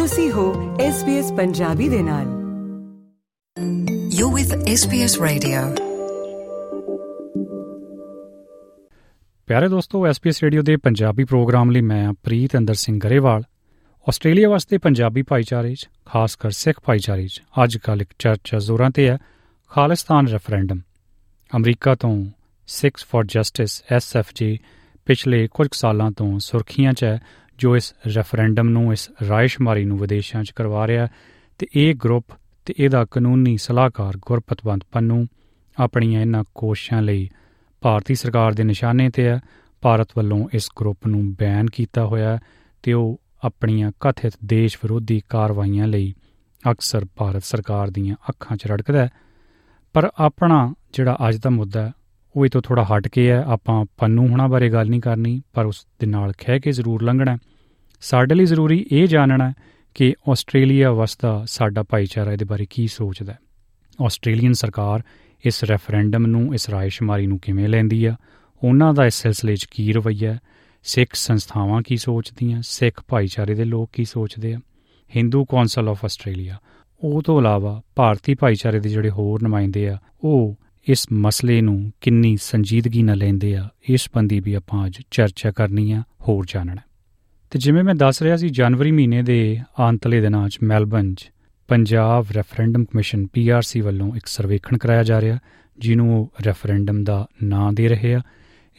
ਤੁਸੀਂ ਹੋ SBS ਪੰਜਾਬੀ ਦੇ ਨਾਲ। You're with SBS Radio. ਪਿਆਰੇ ਦੋਸਤੋ SBS ਰੇਡੀਓ ਦੇ ਪੰਜਾਬੀ ਪ੍ਰੋਗਰਾਮ ਲਈ ਮੈਂ ਪ੍ਰੀਤ ਅੰਦਰ ਸਿੰਘ ਗਰੇਵਾਲ। ਆਸਟ੍ਰੇਲੀਆ ਵਾਸਤੇ ਪੰਜਾਬੀ ਭਾਈਚਾਰੇ 'ਚ ਖਾਸ ਕਰ ਸਿੱਖ ਭਾਈਚਾਰੇ 'ਚ ਅੱਜ ਕੱਲ੍ਹ ਇੱਕ ਚਰਚਾ ਜ਼ੋਰਾਂ ਤੇ ਹੈ ਖਾਲਿਸਤਾਨ ਰੈਫਰੈਂਡਮ ਅਮਰੀਕਾ ਤੋਂ ਸਿਕਸ ਫਾਰ ਜਸਟਿਸ ਐਸਐਫਜੀ ਪਿਛਲੇ ਕੁਝ ਸਾਲਾਂ ਤੋਂ ਸੁਰਖੀਆਂ 'ਚ ਹੈ ਜੋ ਇਸ ਰੈਫਰੈਂਡਮ ਨੂੰ, ਇਸ ਰਾਇਸ਼ਮਾਰੀ ਨੂੰ ਵਿਦੇਸ਼ਾਂ 'ਚ ਕਰਵਾ ਰਿਹਾ ਤੇ ਇਹ ਗਰੁੱਪ ਤੇ ਇਹਦਾ ਕਾਨੂੰਨੀ ਸਲਾਹਕਾਰ ਗੁਰਪਤਵੰਤ ਪੰਨੂ ਆਪਣੀਆਂ ਇਹਨਾਂ ਕੋਸ਼ਿਸ਼ਾਂ ਲਈ ਭਾਰਤੀ ਸਰਕਾਰ ਦੇ ਨਿਸ਼ਾਨੇ ਤੇ ਹੈ। ਭਾਰਤ ਵੱਲੋਂ ਇਸ ਗਰੁੱਪ ਨੂੰ ਬੈਨ ਕੀਤਾ ਹੋਇਆ ਤੇ ਉਹ ਆਪਣੀਆਂ ਕਥਿਤ ਦੇਸ਼ ਵਿਰੋਧੀ ਕਾਰਵਾਈਆਂ ਲਈ ਅਕਸਰ ਭਾਰਤ ਸਰਕਾਰ ਦੀਆਂ ਅੱਖਾਂ 'ਚ ਰੜਕਦਾ ਹੈ। ਪਰ ਆਪਣਾ ਜਿਹੜਾ ਅੱਜ ਦਾ ਮੁੱਦਾ ਹੈ, ਉਹ ਇਹ ਤੋਂ ਥੋੜਾ ਹਟ ਕੇ ਹੈ। ਆਪਾਂ ਪੰਨੂ ਹੁਣਾਂ ਬਾਰੇ ਗੱਲ ਨਹੀਂ ਕਰਨੀ, ਪਰ ਉਸ ਦੇ ਨਾਲ ਖਹਿ ਕੇ ਜ਼ਰੂਰ ਲੰਘਣਾ ਸਾਡੇ ਲਈ ਜ਼ਰੂਰੀ ਇਹ ਜਾਣਨਾ ਕਿ ਆਸਟ੍ਰੇਲੀਆ ਵਸਦਾ ਸਾਡਾ ਭਾਈਚਾਰਾ ਇਹਦੇ ਬਾਰੇ ਕੀ ਸੋਚਦਾ ਹੈ? ਆਸਟ੍ਰੇਲੀਅਨ ਸਰਕਾਰ ਇਸ ਰੈਫਰੈਂਡਮ ਨੂੰ, ਇਸ ਰਾਇਸ਼ਮਾਰੀ ਨੂੰ ਕਿਵੇਂ ਲੈਂਦੀ ਆ? ਉਹਨਾਂ ਦਾ ਇਸ ਸਿਲਸਿਲੇ 'ਚ ਕੀ ਰਵੱਈਆ ਸਿੱਖ ਸੰਸਥਾਵਾਂ ਕੀ ਸੋਚਦੀਆਂ? ਸਿੱਖ ਭਾਈਚਾਰੇ ਦੇ ਲੋਕ ਕੀ ਸੋਚਦੇ ਆ? ਹਿੰਦੂ ਕੌਂਸਲ ਆਫ ਆਸਟ੍ਰੇਲੀਆ ਉਹ ਤੋਂ ਇਲਾਵਾ ਭਾਰਤੀ ਭਾਈਚਾਰੇ ਦੇ ਜਿਹੜੇ ਹੋਰ ਨੁਮਾਇੰਦੇ ਆ, ਉਹ ਇਸ ਮਸਲੇ ਨੂੰ ਕਿੰਨੀ ਸੰਜੀਦਗੀ ਨਾਲ ਲੈਂਦੇ ਆ, ਇਸ ਬੰਦੀ ਵੀ ਆਪਾਂ ਅੱਜ ਚਰਚਾ ਕਰਨੀ ਆ, ਹੋਰ ਜਾਣਨਾ ਤੇ ਜਿਵੇਂ ਮੈਂ ਦੱਸ ਰਿਹਾ ਸੀ ਜਨਵਰੀ ਮਹੀਨੇ ਦੇ ਆਂਤਲੇ ਦਿਨਾਂ 'ਚ ਮੈਲਬਨ 'ਚ ਪੰਜਾਬ ਰੈਫਰੈਂਡਮ ਕਮਿਸ਼ਨ ਪੀਆਰਸੀ ਵੱਲੋਂ ਇੱਕ ਸਰਵੇਖਣ ਕਰਾਇਆ ਜਾ ਰਿਹਾ ਜਿਹਨੂੰ ਉਹ ਰੈਫਰੈਂਡਮ ਦਾ ਨਾਂ ਦੇ ਰਹੇ ਆ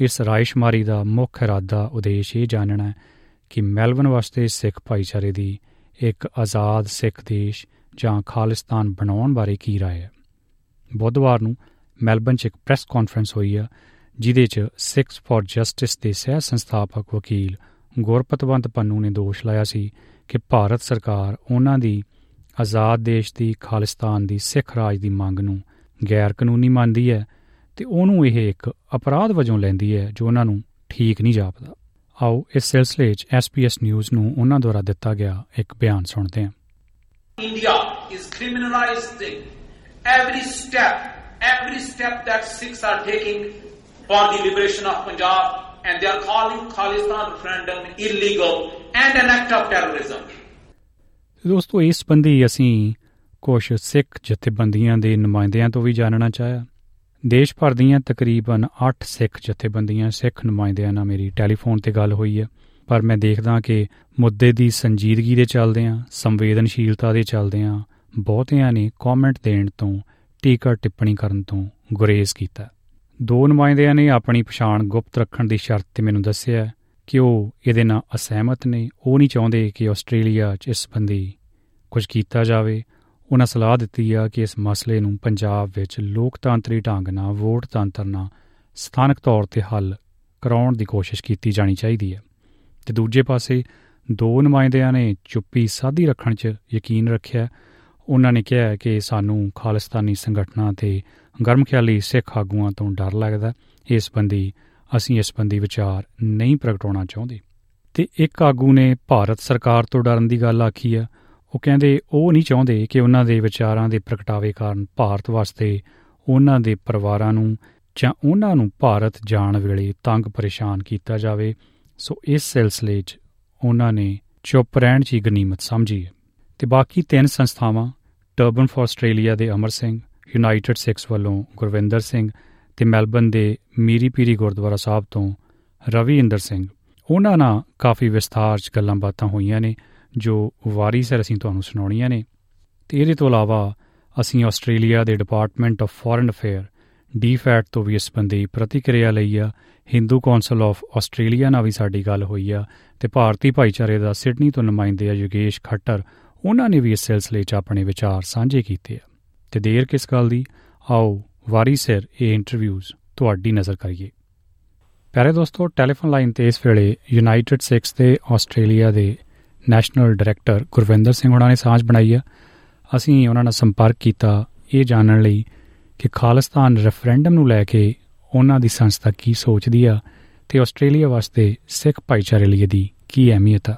ਇਸ ਰਾਇਸ਼ਮਾਰੀ ਦਾ ਮੁੱਖ ਇਰਾਦਾ ਉਦੇਸ਼ ਇਹ ਜਾਣਨਾ ਹੈ ਕਿ ਮੈਲਬਨ ਵਾਸਤੇ ਸਿੱਖ ਭਾਈਚਾਰੇ ਦੀ ਇੱਕ ਆਜ਼ਾਦ ਸਿੱਖ ਦੇਸ਼ ਜਾਂ ਖਾਲਿਸਤਾਨ ਬਣਾਉਣ ਬਾਰੇ ਕੀ رائے ਹੈ ਬੁੱਧਵਾਰ ਨੂੰ ਮੈਲਬਨ 'ਚ ਇੱਕ ਪ੍ਰੈਸ ਕਾਨਫਰੰਸ ਹੋਈ ਆ ਜਿਦੇ 'ਚ ਸਿਕਸ ਫਾਰ ਜਸਟਿਸ ਦੇ ਸਹਿ ਸੰਸਥਾਪਕ ਵਕੀਲ ਗੁਰਪਤਵੰਤ ਪੰਨੂ ਨੇ ਦੋਸ਼ ਲਾਇਆ ਸੀ ਕਿ ਭਾਰਤ ਸਰਕਾਰ ਉਹਨਾਂ ਦੀ ਆਜ਼ਾਦ ਦੇਸ਼ ਦੀ ਖਾਲਿਸਤਾਨ ਦੀ ਸਿੱਖ ਰਾਜ ਦੀ ਮੰਗ ਨੂੰ ਗੈਰ ਕਾਨੂੰਨੀ ਮੰਨਦੀ ਹੈ ਤੇ ਉਹਨੂੰ ਇਹ ਇੱਕ ਅਪਰਾਧ ਵਜੋਂ ਲੈਂਦੀ ਹੈ ਜੋ ਉਹਨਾਂ ਨੂੰ ਠੀਕ ਨਹੀਂ ਜਾਪਦਾ। ਆਓ ਇਸ ਸਿਲਸਿਲੇ 'ਚ SBS ਨਿਊਜ਼ ਨੂੰ ਉਹਨਾਂ ਦੁਆਰਾ ਦਿੱਤਾ ਗਿਆ ਇੱਕ ਬਿਆਨ ਸੁਣਦੇ ਹਾਂ। India is criminalizing every step, every step that Sikhs are taking for the liberation of Punjab, and they are calling Khalistan referendum illegal and an act of terrorism. ਦੋਸਤੋ, ਇਸ ਸੰਬੰਧੀ ਅਸੀਂ ਕੁਝ ਸਿੱਖ ਜਥੇਬੰਦੀਆਂ ਦੇ ਨੁਮਾਇੰਦਿਆਂ ਤੋਂ ਵੀ ਜਾਣਨਾ ਚਾਹਿਆ। ਦੇਸ਼ ਭਰ ਦੀਆਂ ਤਕਰੀਬਨ 8 ਸਿੱਖ ਜਥੇਬੰਦੀਆਂ ਸਿੱਖ ਨੁਮਾਇੰਦਿਆਂ ਨਾਲ ਮੇਰੀ ਟੈਲੀਫੋਨ ਤੇ ਗੱਲ ਹੋਈ ਹੈ। ਪਰ ਮੈਂ ਦੇਖਦਾ ਕਿ ਮੁੱਦੇ ਦੀ ਸੰਜੀਦਗੀ ਦੇ ਚੱਲਦਿਆਂ ਸੰਵੇਦਨਸ਼ੀਲਤਾ ਦੇ ਚੱਲਦਿਆਂ ਬਹੁਤਿਆਂ ਨੇ ਕਮੈਂਟ ਦੇਣ ਤੋਂ, ਟੀਕਾ ਟਿੱਪਣੀ ਕਰਨ ਤੋਂ ਗੁਰੇਜ਼ ਕੀਤਾ। ਦੋ ਨੁਮਾਇੰਦਿਆਂ ਨੇ ਆਪਣੀ ਪਛਾਣ ਗੁਪਤ ਰੱਖਣ ਦੀ ਸ਼ਰਤ ਤੇ ਮੈਨੂੰ ਦੱਸਿਆ ਕਿ ਉਹ ਇਹਦੇ ਨਾਲ ਅਸਹਿਮਤ ਨੇ। ਉਹ ਨਹੀਂ ਚਾਹੁੰਦੇ ਕਿ ਆਸਟ੍ਰੇਲੀਆ 'ਚ ਇਸ ਸੰਬੰਧੀ ਕੁਝ ਕੀਤਾ ਜਾਵੇ। ਉਹਨਾਂ ਸਲਾਹ ਦਿੱਤੀ ਆ ਕਿ ਇਸ ਮਸਲੇ ਨੂੰ ਪੰਜਾਬ ਵਿੱਚ ਲੋਕਤੰਤਰੀ ਢੰਗ ਨਾਲ, ਵੋਟ ਤੰਤਰ ਨਾਲ ਸਥਾਨਕ ਤੌਰ ਤੇ ਹੱਲ ਕਰਾਉਣ ਦੀ ਕੋਸ਼ਿਸ਼ ਕੀਤੀ ਜਾਣੀ ਚਾਹੀਦੀ ਹੈ। ਤੇ ਦੂਜੇ ਪਾਸੇ ਦੋ ਨੁਮਾਇੰਦਿਆਂ ਨੇ ਚੁੱਪੀ ਸਾਦੀ ਰੱਖਣ 'ਚ ਯਕੀਨ ਰੱਖਿਆ। ਉਹਨਾਂ ਨੇ ਕਿਹਾ ਕਿ ਸਾਨੂੰ ਖਾਲਿਸਤਾਨੀ ਸੰਗਠਨਾਂ ਤੇ ਗਰਮਖਿਆਲੀ ਸਿੱਖ ਆਗੂਆਂ ਤੋਂ ਡਰ ਲੱਗਦਾ ਇਸ ਸੰਬੰਧੀ ਅਸੀਂ ਇਸ ਸੰਬੰਧੀ ਵਿਚਾਰ ਨਹੀਂ ਪ੍ਰਗਟਾਉਣਾ ਚਾਹੁੰਦੇ। ਤੇ ਇੱਕ ਆਗੂ ਨੇ ਭਾਰਤ ਸਰਕਾਰ ਤੋਂ ਡਰਨ ਦੀ ਗੱਲ ਆਖੀ ਆ ਉਹ ਕਹਿੰਦੇ, ਉਹ ਨਹੀਂ ਚਾਹੁੰਦੇ ਕਿ ਉਹਨਾਂ ਦੇ ਵਿਚਾਰਾਂ ਦੇ ਪ੍ਰਗਟਾਵੇ ਕਾਰਨ ਭਾਰਤ ਵਾਸਤੇ ਉਹਨਾਂ ਦੇ ਪਰਿਵਾਰਾਂ ਨੂੰ ਜਾਂ ਉਹਨਾਂ ਨੂੰ ਭਾਰਤ ਜਾਣ ਵੇਲੇ ਤੰਗ ਪਰੇਸ਼ਾਨ ਕੀਤਾ ਜਾਵੇ। ਸੋ ਇਸ ਸਿਲਸਿਲੇ 'ਚ ਉਹਨਾਂ ਨੇ ਚੁੱਪ ਰਹਿਣ 'ਚ ਹੀ ਗਨੀਮਤ ਸਮਝੀ ਹੈ। ਤੇ ਬਾਕੀ ਤਿੰਨ ਸੰਸਥਾਵਾਂ ਟਰਬਨ ਫਾਰ ਆਸਟ੍ਰੇਲੀਆ ਦੇ ਅਮਰ ਸਿੰਘ ਯੂਨਾਈਟਿਡ ਸਿਕਸ ਵੱਲੋਂ ਗੁਰਵਿੰਦਰ ਸਿੰਘ ਤੇ ਮੈਲਬਨ ਦੇ ਮੀਰੀ ਪੀਰੀ ਗੁਰਦੁਆਰਾ ਸਾਹਿਬ ਤੋਂ ਰਵੀ ਇੰਦਰ ਸਿੰਘ। ਉਹਨਾਂ ਨਾਲ ਕਾਫੀ ਵਿਸਥਾਰ 'ਚ ਗੱਲਾਂ ਬਾਤਾਂ ਹੋਈਆਂ ਨੇ, ਜੋ ਵਾਰੀ ਸਰ ਅਸੀਂ ਤੁਹਾਨੂੰ ਸੁਣਾਉਣੀਆਂ ਨੇ। ਤੇ ਇਹਦੇ ਤੋਂ ਇਲਾਵਾ ਅਸੀਂ ਆਸਟ੍ਰੇਲੀਆ ਦੇ Department of Foreign Affair DFAT ਤੋਂ ਵੀ ਇਸ ਸੰਬੰਧੀ ਪ੍ਰਤੀਕਿਰਿਆ ਲਈ ਆ। ਹਿੰਦੂ ਕੌਂਸਲ ਆਫ ਆਸਟ੍ਰੇਲੀਆ ਨਾਲ ਵੀ ਸਾਡੀ ਗੱਲ ਹੋਈ ਆ। ਤੇ ਭਾਰਤੀ ਭਾਈਚਾਰੇ ਦਾ ਸਿਡਨੀ ਤੋਂ ਨੁਮਾਇੰਦੇ ਆ ਯੋਗੇਸ਼ ਖੱਟਰ, ਉਹਨਾਂ ਨੇ ਵੀ ਇਸ ਸਿਲਸਿਲੇ 'ਚ ਆਪਣੇ ਵਿਚਾਰ ਸਾਂਝੇ ਕੀਤੇ ਆ। ਤੇ ਦੇਰ ਕਿਸ ਗੱਲ ਦੀ? ਆਓ, ਵਾਰੀ ਸਿਰ ਇਹ ਇੰਟਰਵਿਊਜ਼ ਤੁਹਾਡੀ ਨਜ਼ਰ ਕਰੀਏ। ਪਿਆਰੇ ਦੋਸਤੋ ਟੈਲੀਫੋਨ ਲਾਈਨ ਤੇ ਇਸ ਵੇਲੇ ਯੂਨਾਈਟਿਡ ਸਿਕਸ ਦੇ ਆਸਟ੍ਰੇਲੀਆ ਦੇ ਨੈਸ਼ਨਲ ਡਾਇਰੈਕਟਰ ਗੁਰਵਿੰਦਰ ਸਿੰਘ ਉਹਨਾਂ ਨੇ ਸਾਂਝ ਬਣਾਈ ਆ। ਅਸੀਂ ਉਹਨਾਂ ਨਾਲ ਸੰਪਰਕ ਕੀਤਾ, ਇਹ ਜਾਣਨ ਲਈ ਕਿ ਖਾਲਿਸਤਾਨ ਰੈਫਰੈਂਡਮ ਨੂੰ ਲੈ ਕੇ ਉਹਨਾਂ ਦੀ ਸੰਸਥਾ ਕੀ ਸੋਚਦੀ ਆ ਤੇ ਆਸਟ੍ਰੇਲੀਆ ਵਾਸਤੇ ਸਿੱਖ ਭਾਈਚਾਰੇ ਲਈ ਇਹਦੀ ਕੀ ਅਹਿਮੀਅਤ ਆ।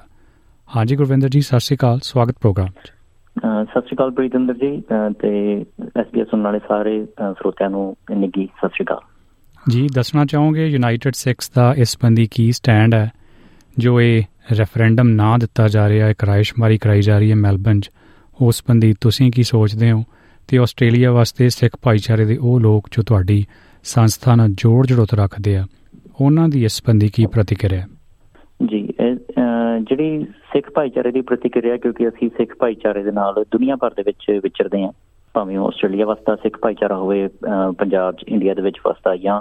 ਹਾਂਜੀ ਗੁਰਵਿੰਦਰ ਜੀ, ਸਤਿ ਸ਼੍ਰੀ ਅਕਾਲ, ਸਵਾਗਤ ਪ੍ਰੋਗਰਾਮ 'ਚ। ਅਹ ਸਤਿ ਸ਼੍ਰੀ ਅਕਾਲ ਪ੍ਰੀਤਿੰਦਰ ਜੀ ਤੇ ਐਸਬੀਐਸ ਸੁਣਨ ਵਾਲੇ ਸਾਰੇ ਸਰੋਤਿਆਂ ਨੂੰ ਨਿੱਗੀ ਸਤਿ ਸ਼੍ਰੀ ਅਕਾਲ। ਜੀ ਦੱਸਣਾ ਚਾਹੋਗੇ ਯੂਨਾਈਟਿਡ ਸਿਕਸ ਦਾ ਇਸ ਸੰਬੰਧੀ ਕੀ ਸਟੈਂਡ ਹੈ ਜੋ ਇਹ ਰੈਫਰੈਂਡਮ ਨਾ ਦਿੱਤਾ ਜਾ ਰਿਹਾ ਹੈ ਕਰਾਇਸ਼ਮਾਰੀ ਕਰਾਈ ਜਾ ਰਹੀ ਹੈ ਮੈਲਬਨ 'ਚ। ਉਸ ਸੰਬੰਧੀ ਤੁਸੀਂ ਕੀ ਸੋਚਦੇ ਹੋ? ਤੇ ਆਸਟ੍ਰੇਲੀਆ ਵਾਸਤੇ ਸਿੱਖ ਭਾਈਚਾਰੇ ਦੇ ਉਹ ਲੋਕ ਜੋ ਤੁਹਾਡੀ ਸੰਸਥਾ ਨਾਲ ਜੋੜ ਜੜੋਤ ਰੱਖਦੇ ਆ ਉਹਨਾਂ ਦੀ ਇਸ ਸੰਬੰਧੀ ਕੀ ਪ੍ਰਤੀਕਿਰਿਆ ਜੀ ਜਿਹੜੀ ਸਿੱਖ ਭਾਈਚਾਰੇ ਦੀ ਪ੍ਰਤੀਕਿਰਿਆ ਕਿਉਂਕਿ ਅਸੀਂ ਸਿੱਖ ਭਾਈਚਾਰੇ ਦੇ ਨਾਲ ਦੁਨੀਆ ਭਰ ਦੇ ਵਿੱਚ ਵਿਚਰਦੇ ਹਾਂ ਭਾਵੇਂ ਉਹ ਆਸਟ੍ਰੇਲੀਆ ਵਸਦਾ ਸਿੱਖ ਭਾਈਚਾਰਾ ਹੋਵੇ ਅਹ, ਪੰਜਾਬ 'ਚ ਇੰਡੀਆ ਦੇ ਵਿੱਚ ਵਸਦਾ ਜਾਂ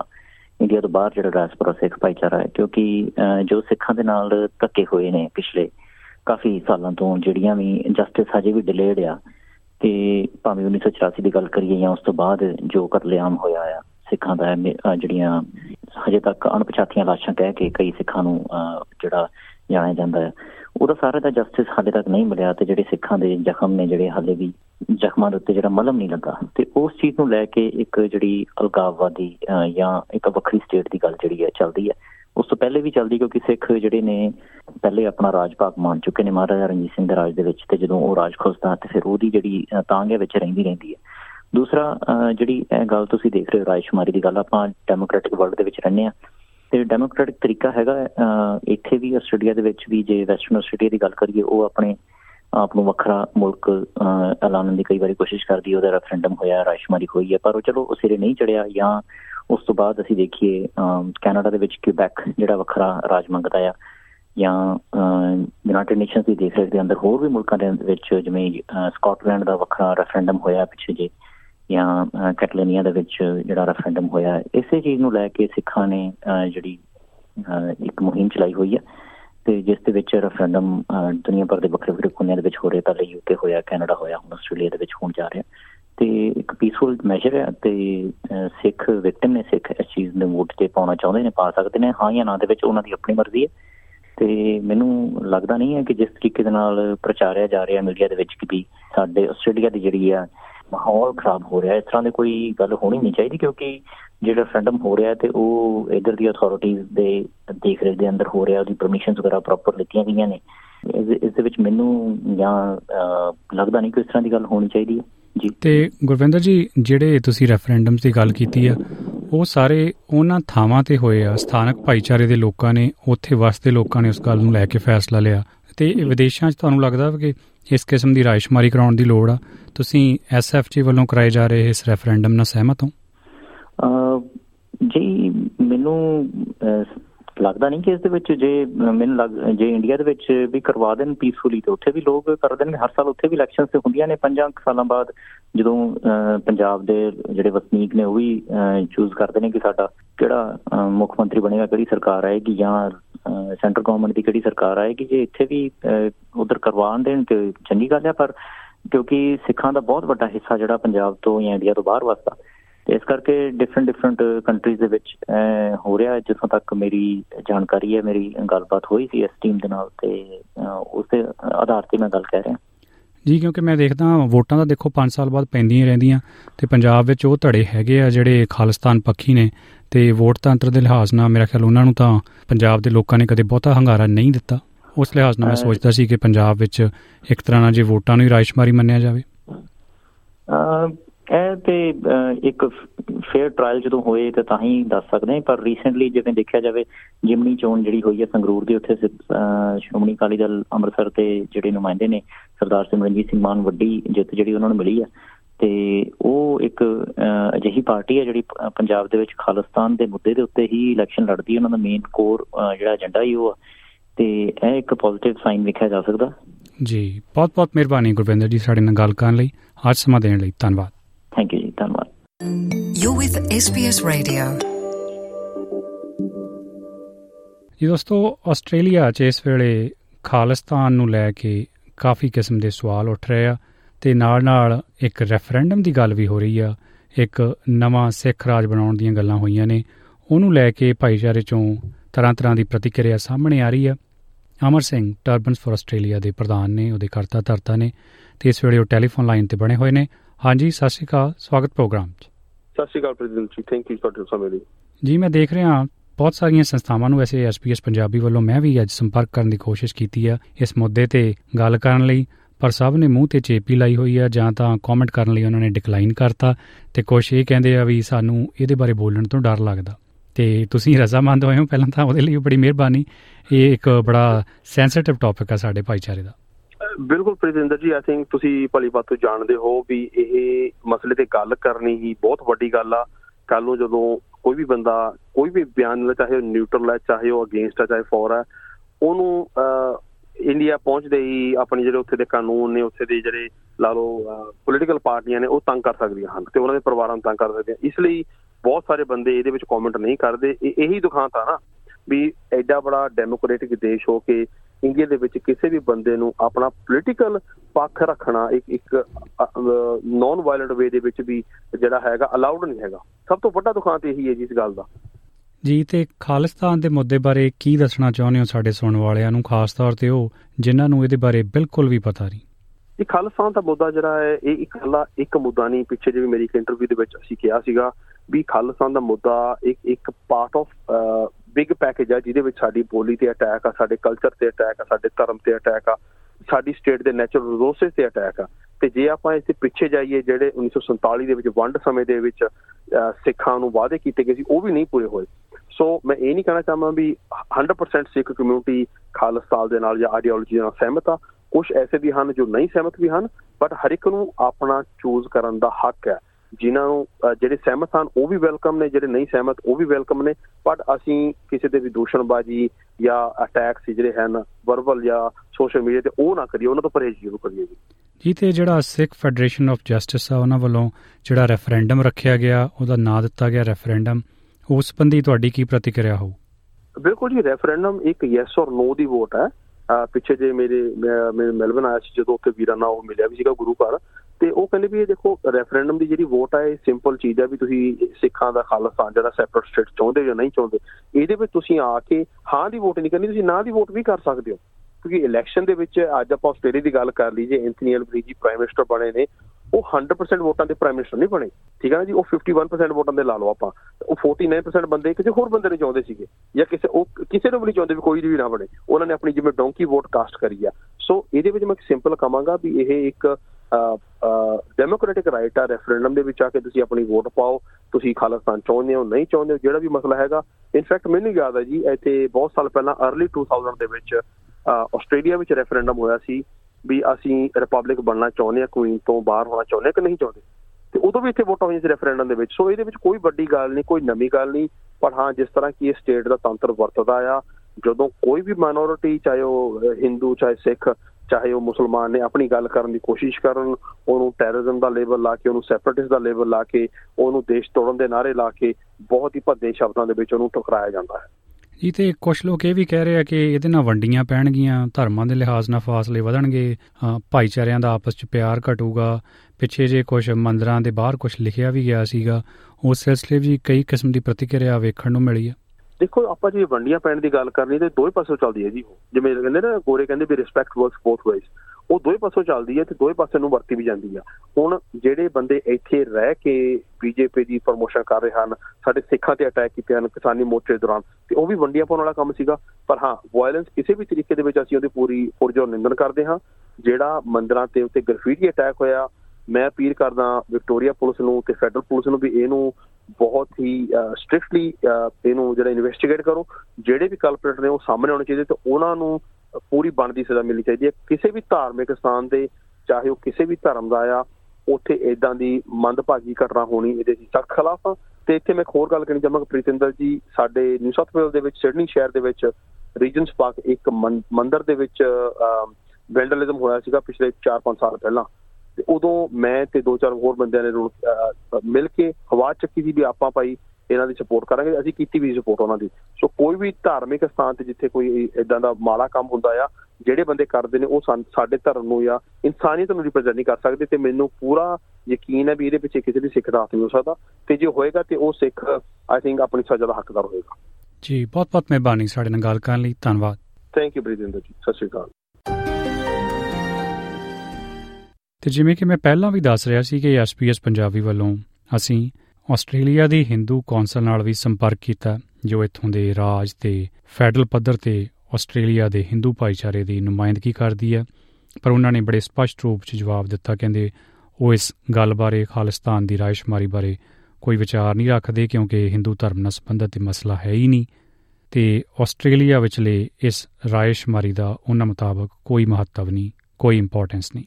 ਇੰਡੀਆ ਤੋਂ ਬਾਹਰ ਜਿਹੜਾ ਡਾਇਸਪੋਰਾ ਸਿੱਖ ਭਾਈਚਾਰਾ ਹੈ ਕਿਉਂਕਿ ਅਹ, ਜੋ ਸਿੱਖਾਂ ਦੇ ਨਾਲ ਧੱਕੇ ਹੋਏ ਨੇ ਪਿਛਲੇ ਕਾਫੀ ਸਾਲਾਂ ਤੋਂ ਜਿਹੜੀਆਂ ਵੀ ਜਸਟਿਸ ਹਜੇ ਵੀ ਡਿਲੇਡ ਆ ਤੇ ਭਾਵੇਂ 1984 ਦੀ ਗੱਲ ਕਰੀਏ ਜਾਂ ਉਸ ਤੋਂ ਬਾਅਦ ਜੋ ਕਤਲੇਆਮ ਹੋਇਆ ਆ ਸਿੱਖਾਂ ਦਾ ਮੇ- ਅਹ ਜਿਹੜੀਆਂ ਹਜੇ ਤੱਕ ਅਣਪਛਾਤੀਆਂ ਲਾਸ਼ਾਂ ਕਹਿ ਕੇ ਕਈ ਸਿੱਖਾਂ ਨੂੰ ਅਹ, ਜਿਹੜਾ ਜਾਣਿਆ ਜਾਂਦਾ ਹੈ। ਉਹਦਾ ਸਾਰਾ ਦਾ ਜਸਟਿਸ ਹਾਲੇ ਤੱਕ ਨਹੀਂ ਮਿਲਿਆ ਤੇ ਜਿਹੜੇ ਸਿੱਖਾਂ ਦੇ ਜ਼ਖਮ ਨੇ ਜਿਹੜੇ ਹਾਲੇ ਵੀ ਜ਼ਖਮਾਂ ਦੇ ਉੱਤੇ ਜਿਹੜਾ ਮਲਮ ਨਹੀਂ ਲੱਗਾ। ਤੇ ਉਸ ਚੀਜ਼ ਨੂੰ ਲੈ ਕੇ ਇੱਕ ਜਿਹੜੀ ਅਲਗਾਵਵਾਦੀ ਅਹ, ਜਾਂ ਇੱਕ ਵੱਖਰੀ ਸਟੇਟ ਦੀ ਗੱਲ ਜਿਹੜੀ ਹੈ ਚੱਲਦੀ ਹੈ। ਉਸ ਤੋਂ ਪਹਿਲੇ ਵੀ ਚੱਲਦੀ ਕਿਉਂਕਿ ਸਿੱਖ ਜਿਹੜੇ ਨੇ ਪਹਿਲੇ ਆਪਣਾ ਰਾਜ ਭਾਗ ਮੰਨ ਚੁੱਕੇ ਨੇ ਮਹਾਰਾਜਾ ਰਣਜੀਤ ਸਿੰਘ ਦੇ ਰਾਜ ਦੇ ਵਿੱਚ ਤੇ ਜਦੋਂ ਉਹ ਰਾਜ ਖੁੱਸਦਾ ਤੇ ਫਿਰ ਉਹਦੀ ਜਿਹੜੀ ਅਹ, ਤਾਂਘ ਹੈ ਵਿੱਚ ਰਹਿੰਦੀ ਰਹਿੰਦੀ ਹੈ। ਦੂਸਰਾ ਅਹ, ਜਿਹੜੀ ਇਹ ਗੱਲ ਤੁਸੀਂ ਦੇਖ ਰਹੇ ਹੋ ਰਾਜਸ਼ੁਮਾਰੀ ਦੀ ਗੱਲ ਆਪਾਂ ਡੈਮੋਕ੍ਰੈਟਿਕ ਵਰਲਡ ਦੇ ਵਿੱਚ ਰਹਿੰਦੇ ਆ ਤੇ ਡੈਮੋਕ੍ਰੈਟਿਕ ਤਰੀਕਾ ਹੈਗਾ ਅਹ, ਇੱਥੇ ਵੀ ਆਸਟ੍ਰੇਲੀਆ ਦੇ ਵਿੱਚ ਵੀ ਜੇ ਵੈਸਟਰਨ ਆਸਟ੍ਰੇਲੀਆ ਦੀ ਗੱਲ ਕਰੀਏ ਉਹ ਆਪਣੇ ਆਪ ਨੂੰ ਵੱਖਰਾ ਮੁਲਕ ਅਹ, ਐਲਾਨਣ ਦੀ ਕਈ ਵਾਰੀ ਕੋਸ਼ਿਸ਼ ਕਰਦੀ ਹੈ ਉਹਦਾ ਰੈਫਰੈਂਡਮ ਹੋਇਆ ਰਾਜਸ਼ੁਮਾਰੀ ਹੋਈ ਹੈ ਪਰ ਉਹ ਚਲੋ ਉਹ ਸਿਰੇ ਨਹੀਂ ਚੜਿਆ ਜਾਂ ਉਸ ਤੋਂ ਬਾਅਦ ਅਸੀਂ ਦੇਖੀਏ ਅਹ, ਕੈਨੇਡਾ ਦੇ ਵਿੱਚ ਕਿਊਬੈਕ ਜਿਹੜਾ ਵੱਖਰਾ ਰਾਜ ਮੰਗਦਾ ਆ ਜਾਂ ਯੂਨਾਈਟਿਡ ਨੇਸ਼ਨਸ ਦੀ ਦੇਖ ਰੇਖ ਦੇ ਅੰਦਰ ਹੋਰ ਵੀ ਮੁਲਕਾਂ ਦੇ ਵਿੱਚ ਜਿਵੇਂ ਅਹ, ਸਕਾਟਲੈਂਡ ਦਾ ਵੱਖਰਾ ਰੈਫਰੈਂਡਮ ਹੋਇਆ ਪਿੱਛੇ ਜੇ ਜਾਂ ਅਹ, ਕੈਟਲੋਨੀਆ ਦੇ ਵਿੱਚ ਜਿਹੜਾ ਰੈਫਰੈਂਡਮ ਹੋਇਆ ਇਸੇ ਚੀਜ਼ ਨੂੰ ਲੈ ਕੇ ਸਿੱਖਾਂ ਨੇ ਅਹ, ਜਿਹੜੀ ਅਹ, ਇੱਕ ਮੁਹਿੰਮ ਚਲਾਈ ਹੋਈ ਹੈ ਤੇ ਜਿਸ ਦੇ ਵਿੱਚ ਰੈਫਰੈਂਡਮ ਅਹ, ਦੁਨੀਆ ਭਰ ਦੇ ਵੱਖਰੇ ਵੱਖਰੇ ਕੋਨਿਆਂ ਦੇ ਵਿੱਚ ਹੋ ਰਿਹਾ ਪਹਿਲੇ ਯੂਕੇ ਹੋਇਆ ਕੈਨੇਡਾ ਹੋਇਆ ਹੁਣ ਆਸਟ੍ਰੇਲੀਆ ਦੇ ਵਿੱਚ ਹੋਣ ਜਾ ਰਿਹਾ। ਤੇ ਇੱਕ ਪੀਸਫੁਲ ਮੈਜਰ ਹੈ ਤੇ ਅਹ, ਸਿੱਖ ਵਿਕਟਮ ਨੇ ਸਿੱਖ ਇਸ ਚੀਜ਼ ਨੂੰ ਵੋਟ ਤੇ ਪਾਉਣਾ ਚਾਹੁੰਦੇ ਨੇ ਪਾ ਸਕਦੇ ਨੇ ਹਾਂ ਜਾਂ ਨਾ ਦੇ ਵਿੱਚ ਉਹਨਾਂ ਦੀ ਆਪਣੀ ਮਰਜ਼ੀ ਹੈ ਤੇ ਮੈਨੂੰ ਲੱਗਦਾ ਨਹੀਂ ਹੈ ਕਿ ਜਿਸ ਤਰੀਕੇ ਦੇ ਨਾਲ ਪ੍ਰਚਾਰਿਆ ਜਾ ਰਿਹਾ ਮੀਡੀਆ ਦੇ ਵਿੱਚ ਕਿ ਵੀ ਸਾਡੇ ਆਸਟ੍ਰੇਲੀਆ ਦੀ ਜਿਹੜੀ ਆ ਮਾਹੌਲ ਖਰਾਬ ਹੋ ਰਿਹਾ ਇਸ ਤਰ੍ਹਾਂ ਦੀ ਕੋਈ ਗੱਲ ਹੋਣੀ ਨਹੀਂ ਚਾਹੀਦੀ ਕਿਉਂਕਿ ਜਿਹੜਾ ਰੈਫਰੈਂਡਮ ਹੋ ਰਿਹਾ ਤੇ ਉਹ ਇਧਰ ਦੀ ਅਥਾਰਟੀਜ਼ ਦੇ ਦੇਖ ਰੇਖ ਦੇ ਅੰਦਰ ਹੋ ਰਿਹਾ ਉਹਦੀ ਪਰਮਿਸ਼ਨਸ ਵਗੈਰਾ ਪ੍ਰੋਪਰ ਲਿੱਤੀਆਂ ਗਈਆਂ ਨੇ। ਇਸ ਇਸ ਦੇ ਵਿੱਚ ਮੈਨੂੰ ਜਾਂ ਅਹ, ਲੱਗਦਾ ਨਹੀਂ ਕਿ ਇਸ ਤਰ੍ਹਾਂ ਦੀ ਗੱਲ ਹੋਣੀ ਚਾਹੀਦੀ ਹੈ। ਜੀ। ਤੇ ਗੁਰਵਿੰਦਰ ਜੀ ਜਿਹੜੇ ਤੁਸੀਂ ਰੈਫਰੈਂਡਮਸ ਦੀ ਗੱਲ ਕੀਤੀ ਆ ਉਹ ਸਾਰੇ ਉਹਨਾਂ ਥਾਵਾਂ ਤੇ ਹੋਏ ਆ। ਸਥਾਨਕ ਭਾਈਚਾਰੇ ਦੇ ਲੋਕਾਂ ਨੇ ਉੱਥੇ ਵਸਦੇ ਲੋਕਾਂ ਨੇ ਉਸ ਗੱਲ ਨੂੰ ਲੈ ਕੇ ਫੈਸਲਾ ਲਿਆ। ਤੇ ਵਿਦੇਸ਼ਾਂ 'ਚ ਤੁਹਾਨੂੰ ਲੱਗਦਾ ਕਿ ਇਸ ਕਿਸਮ ਦੀ ਰਾਇਸ਼ਮਾਰੀ ਕਰਾਉਣ ਦੀ ਲੋੜ ਆ? ਤੁਸੀਂ ਐਸਐਫਜੀ ਵੱਲੋਂ ਕਰਾਏ ਜਾ ਰਹੇ ਇਸ ਰੈਫਰੈਂਡਮ ਨਾਲ ਸਹਿਮਤ ਹੋ? ਜੀ ਮੈਨੂੰ ਲੱਗਦਾ ਨਹੀਂ ਕਿ ਇਸ ਦੇ ਵਿੱਚ ਜੇ ਮੈਨੂੰ ਲੱਗ ਜੇ ਇੰਡੀਆ ਦੇ ਵਿੱਚ ਵੀ ਕਰਵਾ ਦੇਣ ਪੀਸਫੁਲੀ ਤੇ ਉੱਥੇ ਵੀ ਲੋਕ ਕਰ ਦੇਣਗੇ। ਹਰ ਸਾਲ ਉੱਥੇ ਵੀ ਇਲੈਕਸ਼ਨਸ ਤੇ ਹੁੰਦੀਆਂ ਨੇ। ਪੰਜਾਂ ਕੁ ਸਾਲਾਂ ਬਾਅਦ ਜਦੋਂ ਪੰਜਾਬ ਦੇ ਜਿਹੜੇ ਵਸਨੀਕ ਨੇ ਉਹ ਵੀ ਚੂਜ਼ ਕਰਦੇ ਨੇ ਕਿ ਸਾਡਾ ਕਿਹੜਾ ਮੁੱਖ ਮੰਤਰੀ ਬਣੇਗਾ ਕਿਹੜੀ ਸਰਕਾਰ ਆਏਗੀ ਜਾਂ ਸੈਂਟਰ ਗਵਰਨਮੈਂਟ ਦੀ ਕਿਹੜੀ ਸਰਕਾਰ ਆਏਗੀ ਜੇ ਇੱਥੇ ਵੀ ਉਧਰ ਕਰਵਾਉਣ ਦੇਣ ਤੇ ਚੰਗੀ ਗੱਲ ਹੈ ਪਰ ਕਿਉਂਕਿ ਸਿੱਖਾਂ ਦਾ ਬਹੁਤ ਵੱਡਾ ਹਿੱਸਾ ਜਿਹੜਾ ਪੰਜਾਬ ਤੋਂ ਜਾਂ ਇੰਡੀਆ ਤੋਂ ਬਾਹਰ ਵਸਦਾ ਤੇ ਇਸ ਕਰਕੇ ਡਿਫਰੈਂਟ ਡਿਫਰੈਂਟ ਕੰਟਰੀਜ਼ ਦੇ ਵਿੱਚ ਅਹ, ਹੋ ਰਿਹਾ ਹੈ। ਜਿੱਥੋਂ ਤੱਕ ਮੇਰੀ ਜਾਣਕਾਰੀ ਹੈ ਮੇਰੀ ਗੱਲਬਾਤ ਹੋਈ ਸੀ ਇਸ ਟੀਮ ਦੇ ਨਾਲ ਤੇ ਅਹ, ਉਸ ਦੇ ਆਧਾਰ ਤੇ ਮੈਂ ਗੱਲ ਕਹਿ ਰਿਹਾ ਜੀ ਕਿਉਂਕਿ ਮੈਂ ਦੇਖਦਾ ਹਾਂ ਵੋਟਾਂ ਤਾਂ ਦੇਖੋ 5 ਸਾਲ ਬਾਅਦ ਪੈਂਦੀਆਂ ਹੀ ਰਹਿੰਦੀਆਂ ਤੇ ਪੰਜਾਬ ਵਿੱਚ ਉਹ ਧੜੇ ਹੈਗੇ ਆ ਜਿਹੜੇ ਖਾਲਿਸਤਾਨ ਪੱਖੀ ਨੇ ਤੇ ਵੋਟ ਤੰਤਰ ਦੇ ਲਿਹਾਜ਼ ਨਾਲ ਮੇਰਾ ਖਿਆਲ ਉਹਨਾਂ ਨੂੰ ਤਾਂ ਪੰਜਾਬ ਦੇ ਲੋਕਾਂ ਨੇ ਕਦੇ ਬਹੁਤਾ ਹੰਗਾਰਾ ਨਹੀਂ ਦਿੱਤਾ। ਉਸ ਲਿਹਾਜ਼ ਨਾਲ ਮੈਂ ਸੋਚਦਾ ਸੀ ਕਿ ਪੰਜਾਬ ਵਿੱਚ ਇੱਕ ਤਰ੍ਹਾਂ ਨਾਲ ਜੇ ਵੋਟਾਂ ਨੂੰ ਹੀ ਰਾਇਸ਼ਮਾਰੀ ਮੰਨਿਆ ਜਾਵੇ। ਇਹ ਤੇ ਇੱਕ ਫੇਅਰ ਟ੍ਰਾਇਲ ਜਦੋਂ ਹੋਏ ਤਾਂ ਤਾਂ ਹੀ ਦੱਸ ਸਕਦੇ ਹਾਂ ਪਰ ਰੀਸੈਂਟਲੀ ਜਿਵੇਂ ਦੇਖਿਆ ਜਾਵੇ ਜਿਮਨੀ ਚੋਣ ਜਿਹੜੀ ਹੋਈ ਹੈ ਸੰਗਰੂਰ ਦੀ ਉੱਥੇ ਸ਼੍ਰੋਮਣੀ ਅਕਾਲੀ ਦਲ ਅੰਮ੍ਰਿਤਸਰ ਤੇ ਜਿਹੜੇ ਨੁਮਾਇੰਦੇ ਨੇ ਸਰਦਾਰ ਸਿਮਰਨਜੀਤ ਸਿੰਘ ਮਾਨ ਵੱਡੀ ਜਿੱਤ ਜਿਹੜੀ ਉਹਨਾਂ ਨੂੰ ਮਿਲੀ ਹੈ। ਤੇ ਉਹ ਇੱਕ ਅਜਿਹੀ ਪਾਰਟੀ ਹੈ ਜਿਹੜੀ ਪੰਜਾਬ ਦੇ ਵਿੱਚ ਖਾਲਿਸਤਾਨ ਦੇ ਮੁੱਦੇ ਦੇ ਉੱਤੇ ਹੀ ਇਲੈਕਸ਼ਨ ਲੜਦੀ ਹੈ। ਉਹਨਾਂ ਦਾ ਮੇਨ ਕੋਰ ਜਿਹੜਾ ਏਜੰਡਾ ਹੀ ਉਹ ਆ। ਤੇ ਇਹ ਇੱਕ ਪੋਜ਼ਿਟਿਵ ਸਾਈਨ ਵੇਖਿਆ ਜਾ ਸਕਦਾ। ਜੀ ਬਹੁਤ ਬਹੁਤ ਮਿਹਰਬਾਨੀ ਗੁਰਵਿੰਦਰ ਜੀ ਸਾਡੇ ਨਾਲ ਗੱਲ ਕਰਨ ਲਈ। ਅੱਜ ਸਮਾਂ ਦੇਣ ਲਈ ਧੰਨਵਾਦ। ਥੈਂਕ ਯੂ ਜੀ ਧੰਨਵਾਦ। You're with SBS Radio. ਜੀ ਦੋਸਤੋ ਆਸਟ੍ਰੇਲੀਆ 'ਚ ਇਸ ਵੇਲੇ ਖਾਲਿਸਤਾਨ ਨੂੰ ਲੈ ਕੇ ਕਾਫੀ ਕਿਸਮ ਦੇ ਸਵਾਲ ਉੱਠ ਰਹੇ ਆ। ਤੇ ਨਾਲ-ਨਾਲ ਇੱਕ ਰੈਫਰੈਂਡਮ ਦੀ ਗੱਲ ਵੀ ਹੋ ਰਹੀ ਆ। ਇੱਕ ਨਵਾਂ ਸਿੱਖ ਰਾਜ ਬਣਾਉਣ ਦੀਆਂ ਗੱਲਾਂ ਹੋਈਆਂ ਨੇ। ਉਹਨੂੰ ਲੈ ਕੇ ਭਾਈਚਾਰੇ 'ਚੋਂ ਤਰ੍ਹਾਂ-ਤਰ੍ਹਾਂ ਦੀ ਪ੍ਰਤੀਕਿਰਿਆ ਸਾਹਮਣੇ ਆ ਰਹੀ ਆ। Amar Singh Turbans for Australia ਦੇ ਪ੍ਰਧਾਨ ਨੇ ਉਹਦੇ ਕਰਤਾ ਧਰਤਾ ਨੇ ਤੇ ਇਸ ਵੇਲੇ ਉਹ ਟੈਲੀਫੋਨ ਲਾਈਨ ਤੇ ਬਣੇ ਹੋਏ ਨੇ। ਹਾਂਜੀ ਸਤਿ ਸ਼੍ਰੀ ਅਕਾਲ ਸਵਾਗਤ ਪ੍ਰੋਗਰਾਮ 'ਚ। ਸਤਿ ਸ਼੍ਰੀ ਅਕਾਲ president ji thank you for ਸਮੇਂ ਲਈ। ਜੀ ਮੈਂ ਦੇਖ ਰਿਹਾ ਬਹੁਤ ਸਾਰੀਆਂ ਸੰਸਥਾਵਾਂ ਨੂੰ ਵੈਸੇ ਐਸਪੀਐਸ ਪੰਜਾਬੀ ਵੱਲੋਂ ਮੈਂ ਵੀ ਅੱਜ ਸੰਪਰਕ ਕਰਨ ਦੀ ਕੋਸ਼ਿਸ਼ ਕੀਤੀ ਆ। ਇਸ ਮੁੱਦੇ ਤੇ ਗੱਲ ਕਰਨ ਲਈ ਪਰ ਸਭ ਨੇ ਮੂੰਹ ਤੇ ਚੇਪੀ ਲਾਈ ਹੋਈ ਆ ਜਾਂ ਤਾਂ ਕਮੈਂਟ ਕਰਨ ਲਈ ਉਹਨਾਂ ਨੇ ਡਿਕਲਾਈਨ ਕਰਤਾ, ਤੇ ਕੁਝ ਇਹ ਕਹਿੰਦੇ ਆ ਵੀ ਸਾਨੂੰ ਇਹਦੇ ਬਾਰੇ ਬੋਲਣ ਤੋਂ ਡਰ ਲੱਗਦਾ। ਤੇ ਤੁਸੀਂ ਰਜ਼ਾਮੰਦ ਹੋਏ ਹੋ ਪਹਿਲਾਂ ਤਾਂ ਉਹਦੇ ਲਈ ਬੜੀ ਮਿਹਰਬਾਨੀ। ਇਹ ਇੱਕ ਬੜਾ ਸੈਂਸਿਟਿਵ ਟੌਪਿਕ ਆ ਸਾਡੇ ਭਾਈਚਾਰੇ ਦਾ। ਬਿਲਕੁਲ ਪ੍ਰਿੰਦਰ ਜੀ ਆਈ ਥਿੰਕ ਤੁਸੀਂ ਭਲੀ ਬਾਤੋਂ ਜਾਣਦੇ ਹੋ ਵੀ ਇਹ ਮਸਲੇ ਤੇ ਗੱਲ ਕਰਨੀ ਹੀ ਬਹੁਤ ਵੱਡੀ ਗੱਲ ਆ। ਕੱਲ ਨੂੰ ਜਦੋਂ ਕੋਈ ਵੀ ਬੰਦਾ, ਕੋਈ ਵੀ ਬਿਆਨ ਲੈ, ਚਾਹੇ ਉਹ ਨਿਊਟਰਲ ਹੈ, ਚਾਹੇ ਉਹ ਅਗੇਂਸਟ ਹੈ, ਚਾਹੇ ਫੋਰ ਹੈ, ਉਹਨੂੰ ਇੰਡੀਆ ਪਹੁੰਚਦੇ ਹੀ ਆਪਣੀ ਜਿਹੜੇ ਉੱਥੇ ਦੇ ਕਾਨੂੰਨ ਨੇ, ਉੱਥੇ ਦੇ ਜਿਹੜੇ ਲਾ ਲਓ ਪੋਲੀਟੀਕਲ ਪਾਰਟੀਆਂ ਨੇ, ਉਹ ਤੰਗ ਕਰ ਸਕਦੀਆਂ ਹਨ ਤੇ ਉਹਨਾਂ ਦੇ ਪਰਿਵਾਰਾਂ ਨੂੰ ਤੰਗ ਕਰ ਸਕਦੇ ਇਸ ਲਈ ਬਹੁਤ ਸਾਰੇ ਬੰਦੇ ਇਹਦੇ ਵਿੱਚ ਕਮੈਂਟ ਨਹੀਂ ਕਰਦੇ। ਇਹੀ ਦੁਖਾਂਤ ਆ ਨਾ ਵੀ ਐਡਾ ਬੜਾ ਡੈਮੋਕ੍ਰੈਟਿਕ ਦੇਸ਼ ਹੋ ਕੇ ਇੰਡੀਆ ਦੇ ਵਿੱਚ ਕਿਸੇ ਵੀ ਬੰਦੇ ਨੂੰ ਆਪਣਾ ਪੋਲੀਟੀਕਲ ਪੱਖ ਰੱਖਣਾ ਇੱਕ ਇੱਕ ਨਾਨ ਵਾਇਲੈਂਟ ਵੇ ਦੇ ਵਿੱਚ ਵੀ ਜਿਹੜਾ ਹੈਗਾ ਅਲਾਉਡ ਨਹੀਂ ਹੈਗਾ। ਸਭ ਤੋਂ ਵੱਡਾ ਦੁਖਾਂਤ ਇਹੀ ਹੈ ਜੀ ਇਸ ਗੱਲ ਦਾ। ਜੀ, ਤੇ ਖਾਲਿਸਤਾਨ ਦੇ ਮੁੱਦੇ ਬਾਰੇ ਕੀ ਦੱਸਣਾ ਚਾਹੁੰਦੇ ਹੋ ਸਾਡੇ ਸੁਣਨ ਵਾਲਿਆਂ ਨੂੰ? ਖਾਸ ਤੌਰ ਤੇ ਉਹ ਜਿਨ੍ਹਾਂ ਨੂੰ ਇਹਦੇ ਬਾਰੇ ਬਿਲਕੁਲ ਵੀ ਪਤਾ ਨਹੀਂ। ਇਹ ਖਾਲਿਸਤਾਨ ਦਾ ਮੁੱਦਾ ਜਿਹੜਾ ਹੈ, ਇਹ ਇਕੱਲਾ ਇੱਕ ਮੁੱਦਾ ਨਹੀਂ। ਪਿੱਛੇ ਜਿਵੇਂ ਮੇਰੀ ਇੱਕ ਇੰਟਰਵਿਊ ਦੇ ਵਿੱਚ ਅਸੀਂ ਕਿਹਾ ਸੀਗਾ ਵੀ ਖਾਲਿਸਤਾਨ ਦਾ ਮੁੱਦਾ ਇੱਕ ਇੱਕ ਪਾਰਟ ਆਫ ਬਿਗ ਪੈਕੇਜ ਆ, ਜਿਹਦੇ ਵਿੱਚ ਸਾਡੀ ਬੋਲੀ ਤੇ ਅਟੈਕ ਆ, ਸਾਡੇ ਕਲਚਰ ਤੇ ਅਟੈਕ ਆ, ਸਾਡੇ ਧਰਮ ਤੇ ਅਟੈਕ ਆ, ਸਾਡੀ ਸਟੇਟ ਦੇ ਨੈਚੁਰਲ ਰਿਸੋਰਸਸ ਤੇ ਅਟੈਕ ਆ। ਤੇ ਜੇ ਆਪਾਂ ਇਸ ਦੇ ਪਿੱਛੇ ਜਾਈਏ, ਜਿਹੜੇ 1947 ਦੇ ਵਿੱਚ ਵੰਡ ਸਮੇਂ ਦੇ ਵਿੱਚ ਸਿੱਖਾਂ ਨੂੰ ਵਾਅਦੇ ਕੀਤੇ ਗਏ ਸੀ, ਉਹ ਵੀ ਨਹੀਂ ਪੂਰੇ ਹੋਏ। ਸੋ ਮੈਂ ਇਹ ਨਹੀਂ ਕਹਿਣਾ ਚਾਹਾਂ ਵੀ 100% ਸਿੱਖ ਕਮਿਊਨਿਟੀ ਖਾਲਸਾ ਦੇ ਨਾਲ ਜਾਂ ਆਈਡੀਓਲੋਜੀ ਨਾਲ ਸਹਿਮਤ ਆ। ਕੁਝ ਐਸੇ ਵੀ ਹਨ ਜੋ ਨਹੀਂ ਸਹਿਮਤ ਵੀ ਹਨ ਬਟ ਹਰ ਇੱਕ ਨੂੰ ਆਪਣਾ ਚੂਜ਼ ਕਰਨ ਦਾ ਹੱਕ ਹੈ। ਜਿਨ੍ਹਾਂ ਨੂੰ ਜਿਹੜੇ ਸਹਿਮਤ ਹਨ, ਉਹ ਵੀ ਵੈਲਕਮ ਨੇ, ਜਿਹੜੇ ਨਹੀਂ ਸਹਿਮਤ, ਉਹ ਵੀ ਵੈਲਕਮ ਨੇ। ਬਟ ਅਸੀਂ ਕਿਸੇ ਦੇ ਵੀ ਦੂਸ਼ਣਬਾਜ਼ੀ ਜਾਂ ਅਟੈਕਸ ਜਿਹੜੇ ਹਨ ਵਰਬਲ ਜਾਂ ਸੋਸ਼ਲ ਮੀਡੀਆ ਤੇ ਉਹ ਨਾ ਕਰੀਏ, ਉਹਨਾਂ ਤੋਂ ਪਰਹੇਜ਼ ਜ਼ਰੂਰ ਕਰੀਏ ਜੀ। ਜੀ, ਤੇ ਜਿਹੜਾ ਸਿੱਖ ਫੈਡਰੇਸ਼ਨ ਆਫ ਜਸਟਿਸ ਆ, ਉਹਨਾਂ ਵੱਲੋਂ ਜਿਹੜਾ ਰੈਫਰੈਂਡਮ ਰੱਖਿਆ ਗਿਆ, ਉਹਦਾ ਨਾਂ ਦਿੱਤਾ ਗਿਆ ਰੈਫਰੈਂਡਮ ਉਸ ਸੰਬੰਧੀ ਤੁਹਾਡੀ ਕੀ ਪ੍ਰਤੀਕਿਰਿਆ ਹੋ ਬਿਲਕੁਲ ਜੀ ਰੈਫਰੈਂਡਮ ਇੱਕ ਯੈਸ অর ਨੋ ਦੀ ਵੋਟ ਹੈ। ਪਿੱਛੇ ਜੇ ਮੇਰੇ, ਮੈਂ ਮੈਲਬਨ ਆਇਆ ਸੀ, ਜਦੋਂ ਉੱਥੇ ਵੀਰਾਨਾ ਉਹ ਮਿਲਿਆ ਵੀ ਸੀਗਾ ਗੁਰੂ ਘਰ। ਤੇ ਉਹ ਕਹਿੰਦੇ ਵੀ ਇਹ ਦੇਖੋ ਰੈਫਰੈਂਡਮ ਦੀ ਜਿਹੜੀ ਵੋਟ ਹੈ, ਇਹ ਸਿੰਪਲ ਚੀਜ਼ ਹੈ ਵੀ ਤੁਸੀਂ ਸਿੱਖਾਂ ਦਾ ਖਾਲਸਾ ਜਿਹੜਾ ਸੈਪਰੇਟ ਸਟੇਟ ਚਾਹੁੰਦੇ ਜਾਂ ਨਹੀਂ ਚਾਹੁੰਦੇ। ਇਹਦੇ ਵਿੱਚ ਤੁਸੀਂ ਆ ਕੇ ਹਾਂ ਦੀ ਵੋਟ ਨਹੀਂ ਕਰਨੀ, ਤੁਸੀਂ ਨਾ ਦੀ ਵੋਟ ਵੀ ਕਰ ਸਕਦੇ ਹੋ। ਕਿਉਂਕਿ ਇਲੈਕਸ਼ਨ ਦੇ ਵਿੱਚ ਅੱਜ ਆਪਾਂ ਆਸਟ੍ਰੇਲੀਆ ਦੀ ਗੱਲ ਕਰ ਲਈਏ, ਐਂਥਨੀ ਐਲਬਰੀਜੀ ਪ੍ਰਾਈਮ ਮਿਨਿਸਟਰ ਬਣੇ ਨੇ। ਉਹ 100% ਵੋਟਾਂ ਦੇ ਪ੍ਰਾਈਮ ਮਿਨਿਸਟਰ ਨਹੀਂ ਬਣੇ। ਠੀਕ ਹੈ ਨਾ ਜੀ? ਉਹ 51% ਵੋਟਾਂ ਦੇ ਲਾ ਲਓ ਆਪਾਂ। ਉਹ 49% ਬੰਦੇ ਕਿਸੇ ਹੋਰ ਬੰਦੇ ਨੂੰ ਚਾਹੁੰਦੇ ਸੀਗੇ ਜਾਂ ਕਿਸੇ ਉਹ ਕਿਸੇ ਨੂੰ ਵੀ ਨਹੀਂ ਚਾਹੁੰਦੇ ਵੀ ਕੋਈ ਵੀ ਨਾ ਬਣੇ, ਉਹਨਾਂ ਨੇ ਆਪਣੀ ਜਿਵੇਂ ਡੋਂਕੀ ਵੋਟ ਕਾਸਟ ਕਰੀ ਆ। ਸੋ ਇਹਦੇ ਵਿੱਚ ਮੈਂ ਸਿੰਪਲ ਕਹਾਂਗਾ ਵੀ ਇਹ ਇੱਕ ਡੈਮੋਕ੍ਰੈਟਿਕ ਰਾਈਟ ਆ ਰੈਫਰੈਂਡਮ ਦੇ ਵਿੱਚ ਆ ਕੇ ਤੁਸੀਂ ਆਪਣੀ ਵੋਟ ਪਾਓ, ਤੁਸੀਂ ਖਾਲਿਸਤਾਨ ਚਾਹੁੰਦੇ ਹੋ, ਨਹੀਂ ਚਾਹੁੰਦੇ ਹੋ, ਜਿਹੜਾ ਵੀ ਮਸਲਾ ਹੈਗਾ। ਇਨਫੈਕਟ ਮੈਨੂੰ ਯਾਦ ਹੈ ਜੀ, ਇੱਥੇ ਬਹੁਤ ਸਾਲ ਪਹਿਲਾਂ अर्ਲੀ 2000 ਦੇ ਵਿੱਚ ਆਸਟ੍ਰੇਲੀਆ ਵਿੱਚ ਰੈਫਰੈਂਡਮ ਹੋਇਆ ਸੀ। ਵੀ ਅਸੀਂ ਰਿਪਬਲਿਕ ਬਣਨਾ ਚਾਹੁੰਦੇ ਹਾਂ ਕੁਈਨ ਤੋਂ ਬਾਹਰ ਹੋਣਾ ਚਾਹੁੰਦੇ ਕਿ ਨਹੀਂ ਚਾਹੁੰਦੇ? ਤੇ ਉਦੋਂ ਵੀ ਇੱਥੇ ਵੋਟਾਂ ਹੋਈਆਂ ਸੀ ਰੈਫਰੈਂਡਮ ਦੇ ਵਿੱਚ। ਸੋ ਇਹਦੇ ਵਿੱਚ ਕੋਈ ਵੱਡੀ ਗੱਲ ਨਹੀਂ, ਕੋਈ ਨਵੀਂ ਗੱਲ ਨਹੀਂ। ਪਰ ਹਾਂ, ਜਿਸ ਤਰ੍ਹਾਂ ਕਿ ਇਹ ਸਟੇਟ ਦਾ ਤੰਤਰ ਵਰਤਦਾ ਆ, ਜਦੋਂ ਕੋਈ ਵੀ ਮਾਈਨੋਰਿਟੀ ਚਾਹੇ ਉਹ ਹਿੰਦੂ ਚਾਹੇ ਸਿੱਖ ਚਾਹੇ ਉਹ ਮੁਸਲਮਾਨ ਨੇ ਆਪਣੀ ਗੱਲ ਕਰਨ ਦੀ ਕੋਸ਼ਿਸ਼ ਕਰਨ, ਉਹਨੂੰ ਟੈਰਰਿਜ਼ਮ ਦਾ ਲੇਬਲ ਲਾ ਕੇ, ਉਹਨੂੰ ਸੈਪਰੇਟਿਸਟ ਦਾ ਲੇਬਲ ਲਾ ਕੇ, ਉਹਨੂੰ ਦੇਸ਼ ਤੋੜਨ ਦੇ ਨਾਰੇ ਲਾ ਕੇ, ਬਹੁਤ ਹੀ ਭੱਦੇ ਸ਼ਬਦਾਂ ਦੇ ਵਿੱਚ ਉਹਨੂੰ ਠੁਕਰਾਇਆ ਜਾਂਦਾ ਹੈ। ਜੀ ਤੇ ਕੁਝ ਲੋਕ ਇਹ ਵੀ ਕਹਿ ਰਹੇ ਆ ਕਿ ਇਹਦੇ ਨਾਲ ਵੰਡੀਆਂ ਪੈਣਗੀਆਂ, ਧਰਮਾਂ ਦੇ ਲਿਹਾਜ਼ ਨਾਲ ਫਾਸਲੇ ਵਧਣਗੇ ਭਾਈਚਾਰਿਆਂ ਦਾ ਆਪਸ ਵਿੱਚ ਪਿਆਰ ਘਟੂਗਾ। ਪਿੱਛੇ ਜੇ ਕੁਝ ਮੰਦਰਾਂ ਦੇ ਬਾਹਰ ਕੁਝ ਲਿਖਿਆ ਵੀ ਗਿਆ ਸੀਗਾ, ਉਸ ਸਿਲਸਿਲੇ ਵੀ ਕਈ ਕਿਸਮ ਦੀ ਪ੍ਰਤੀਕਿਰਿਆ ਵੇਖਣ ਨੂੰ ਮਿਲੀ ਹੈ ਦੇਖੋ, ਆਪਾਂ ਜੇ ਵੰਡੀਆਂ ਪੈਣ ਦੀ ਗੱਲ ਕਰਨੀ ਤੇ ਦੋਵੇਂ ਪਾਸੇ ਚੱਲਦੀ ਹੈ ਜੀ ਜਿਵੇਂ ਕਹਿੰਦੇ ਨਾ, ਗੋਰੇ ਕਹਿੰਦੇ ਵੀ ਰਿਸਪੈਕਟ ਵਰਕਸ ਬੋਥ ਵੇਜ਼ ਉਹ ਦੋਵੇਂ ਪਾਸੋਂ ਚੱਲਦੀ ਹੈ ਤੇ ਦੋਵੇਂ ਪਾਸੇ ਨੂੰ ਵਰਤੀ ਵੀ ਜਾਂਦੀ ਆ। ਹੁਣ ਜਿਹੜੇ ਬੰਦੇ ਇੱਥੇ ਰਹਿ ਕੇ ਬੀਜੇਪੀ ਦੀ ਪ੍ਰਮੋਸ਼ਨ ਕਰ ਰਹੇ ਹਨ, ਸਾਡੇ ਸਿੱਖਾਂ ਤੇ ਅਟੈਕ ਕੀਤੇ ਹਨ, ਕਿਸਾਨੀ ਮੋਰਚੇ ਦੌਰਾਨ, ਤੇ ਉਹ ਵੀ ਵੰਡੀਆਂ ਪਾਉਣ ਵਾਲਾ ਕੰਮ ਸੀਗਾ। ਪਰ ਹਾਂ ਵਾਇਲੈਂਸ ਕਿਸੇ ਵੀ ਤਰੀਕੇ ਦੇ ਵਿੱਚ ਅਸੀਂ ਉਹਦੀ ਪੂਰੀ ਪੁਰਜੋਰ ਨਿੰਦਨ ਕਰਦੇ ਹਾਂ। ਜਿਹੜਾ ਮੰਦਰਾਂ ਤੇ ਉੱਤੇ ਗ੍ਰਫੀਟੀ ਅਟੈਕ ਹੋਇਆ, ਮੈਂ ਅਪੀਲ ਕਰਦਾ ਵਿਕਟੋਰੀਆ ਪੁਲਿਸ ਨੂੰ ਤੇ ਫੈਡਰਲ ਪੁਲਿਸ ਨੂੰ ਵੀ ਇਹਨੂੰ ਬਹੁਤ ਹੀ ਸਟ੍ਰਿਕਟਲੀ ਇਹਨੂੰ ਜਿਹੜਾ ਇਨਵੈਸਟੀਗੇਟ ਕਰੋ। ਜਿਹੜੇ ਵੀ ਕਲਪਰੇਟ ਨੇ ਉਹ ਸਾਹਮਣੇ ਆਉਣੇ ਚਾਹੀਦੇ ਤੇ ਉਹਨਾਂ ਨੂੰ ਪੂਰੀ ਬਣਦੀ ਸਜ਼ਾ ਮਿਲਣੀ ਚਾਹੀਦੀ ਹੈ। ਕਿਸੇ ਵੀ ਧਾਰਮਿਕ ਸਥਾਨ ਤੇ ਚਾਹੇ ਉਹ ਕਿਸੇ ਵੀ ਧਰਮ ਦਾ ਆ, ਉੱਥੇ ਇਦਾਂ ਦੀ ਮੰਦਭਾਗੀ ਘਟਨਾ ਹੋਣੀ ਇਹਦੇ ਦੀ ਸਖਤ ਖਿਲਾਫ ਆ। ਤੇ ਇੱਥੇ ਮੈਂ ਹੋਰ ਗੱਲ ਕਰਨੀ ਚਾਹਾਂਗਾ ਪ੍ਰੀਤਿੰਦਰ ਜੀ, ਸਾਡੇ ਨਿਊ ਸਾਊਥ ਵੇਲ ਦੇ ਵਿੱਚ ਸਿਡਨੀ ਸ਼ਹਿਰ ਦੇ ਵਿੱਚ ਰੀਜਨਸ ਪਾਰਕ ਇੱਕ ਮੰਦਿਰ ਦੇ ਵਿੱਚ ਵੈਂਡਲਿਜ਼ਮ ਹੋਇਆ ਸੀਗਾ ਪਿਛਲੇ 4-5 ਸਾਲ ਪਹਿਲਾਂ। ਤੇ ਉਦੋਂ ਮੈਂ ਤੇ ਦੋ ਚਾਰ ਹੋਰ ਬੰਦਿਆਂ ਨੇ ਮਿਲ ਕੇ ਹਵਾ ਚੱਕੀ ਸੀ ਵੀ ਆਪਾਂ ਭਾਈ ਇਹਨਾਂ ਦੀ ਸਪੋਰਟ ਕਰਾਂਗੇ ਅਸੀਂ ਕੀਤੀ ਵੀ ਸਪੋਰਟ ਉਹਨਾਂ ਦੀ। ਸੋ ਕੋਈ ਵੀ ਧਾਰਮਿਕ ਸਥਾਨ ਤੇ ਜਿੱਥੇ ਕੋਈ ਇਦਾਂ ਦਾ ਮਾੜਾ ਕੰਮ ਹੁੰਦਾ ਆ ਜਿਹੜੇ ਬੰਦੇ ਕਰਦੇ ਨੇ ਉਹ ਸਾਡੇ ਧਰਮ ਨੂੰ ਜਾਂ ਇਨਸਾਨੀਅਤ ਨੂੰ ਰਿਪਰੈਜ਼ੈਂਟ ਨਹੀਂ ਕਰ ਸਕਦੇ ਤੇ ਮੈਨੂੰ ਪੂਰਾ ਯਕੀਨ ਹੈ ਵੀ ਇਹਦੇ ਪਿੱਛੇ ਕਿਸੇ ਦੀ ਸਿੱਖ ਦਾ ਹੱਥ ਨਹੀਂ ਹੋ ਸਕਦਾ। ਤੇ ਜੇ ਹੋਏਗਾ ਤੇ ਉਹ ਸਿੱਖ ਆਈ ਥਿੰਕ ਆਪਣੀ ਸਜ਼ਾ ਦਾ ਹੱਕਦਾਰ ਹੋਏਗਾ। ਜੀ ਬਹੁਤ ਬਹੁਤ ਮਿਹਰਬਾਨੀ ਸਾਡੇ ਨਾਲ ਗੱਲ ਕਰਨ ਲਈ। ਧੰਨਵਾਦ। ਥੈਂਕ ਯੂ ਬ੍ਰਿਜਿੰਦਰ ਜੀ ਸਤਿ ਸ਼੍ਰੀ ਅਕਾਲ। ਤੇ ਜਿਵੇਂ ਕਿ ਮੈਂ ਪਹਿਲਾਂ ਵੀ ਦੱਸ ਰਿਹਾ ਸੀ ਕਿ ਐਸਪੀਐਸ ਪੰਜਾਬੀ ਵੱਲੋਂ ਅਸੀਂ ਆਸਟ੍ਰੇਲੀਆ ਦੀ ਹਿੰਦੂ ਕੌਂਸਲ ਨਾਲ ਵੀ ਸੰਪਰਕ ਕੀਤਾ, ਜੋ ਇੱਥੋਂ ਦੇ ਰਾਜ ਤੇ ਫੈਡਰਲ ਪੱਧਰ ਤੇ ਆਸਟ੍ਰੇਲੀਆ ਦੇ ਹਿੰਦੂ ਭਾਈਚਾਰੇ ਦੀ ਨੁਮਾਇੰਦਗੀ ਕਰਦੀ ਹੈ। ਪਰ ਉਹਨਾਂ ਨੇ ਬੜੇ ਸਪਸ਼ਟ ਰੂਪ 'ਚ ਜਵਾਬ ਦਿੱਤਾ, ਕਹਿੰਦੇ ਉਹ ਇਸ ਗੱਲ ਬਾਰੇ ਖਾਲਿਸਤਾਨ ਦੀ ਰਾਇਸ਼ਮਾਰੀ ਬਾਰੇ ਕੋਈ ਵਿਚਾਰ ਨਹੀਂ ਰੱਖਦੇ, ਕਿਉਂਕਿ ਹਿੰਦੂ ਧਰਮ ਨਾਲ ਸੰਬੰਧਿਤ ਮਸਲਾ ਹੈ ਹੀ ਨਹੀਂ। ਤੇ ਆਸਟ੍ਰੇਲੀਆ ਵਿਚਲੇ ਇਸ ਰਾਇਸ਼ਮਾਰੀ ਦਾ ਉਹਨਾਂ ਮੁਤਾਬਕ ਕੋਈ ਮਹੱਤਵ ਨਹੀਂ, ਕੋਈ ਇੰਪੋਰਟੈਂਸ ਨਹੀਂ।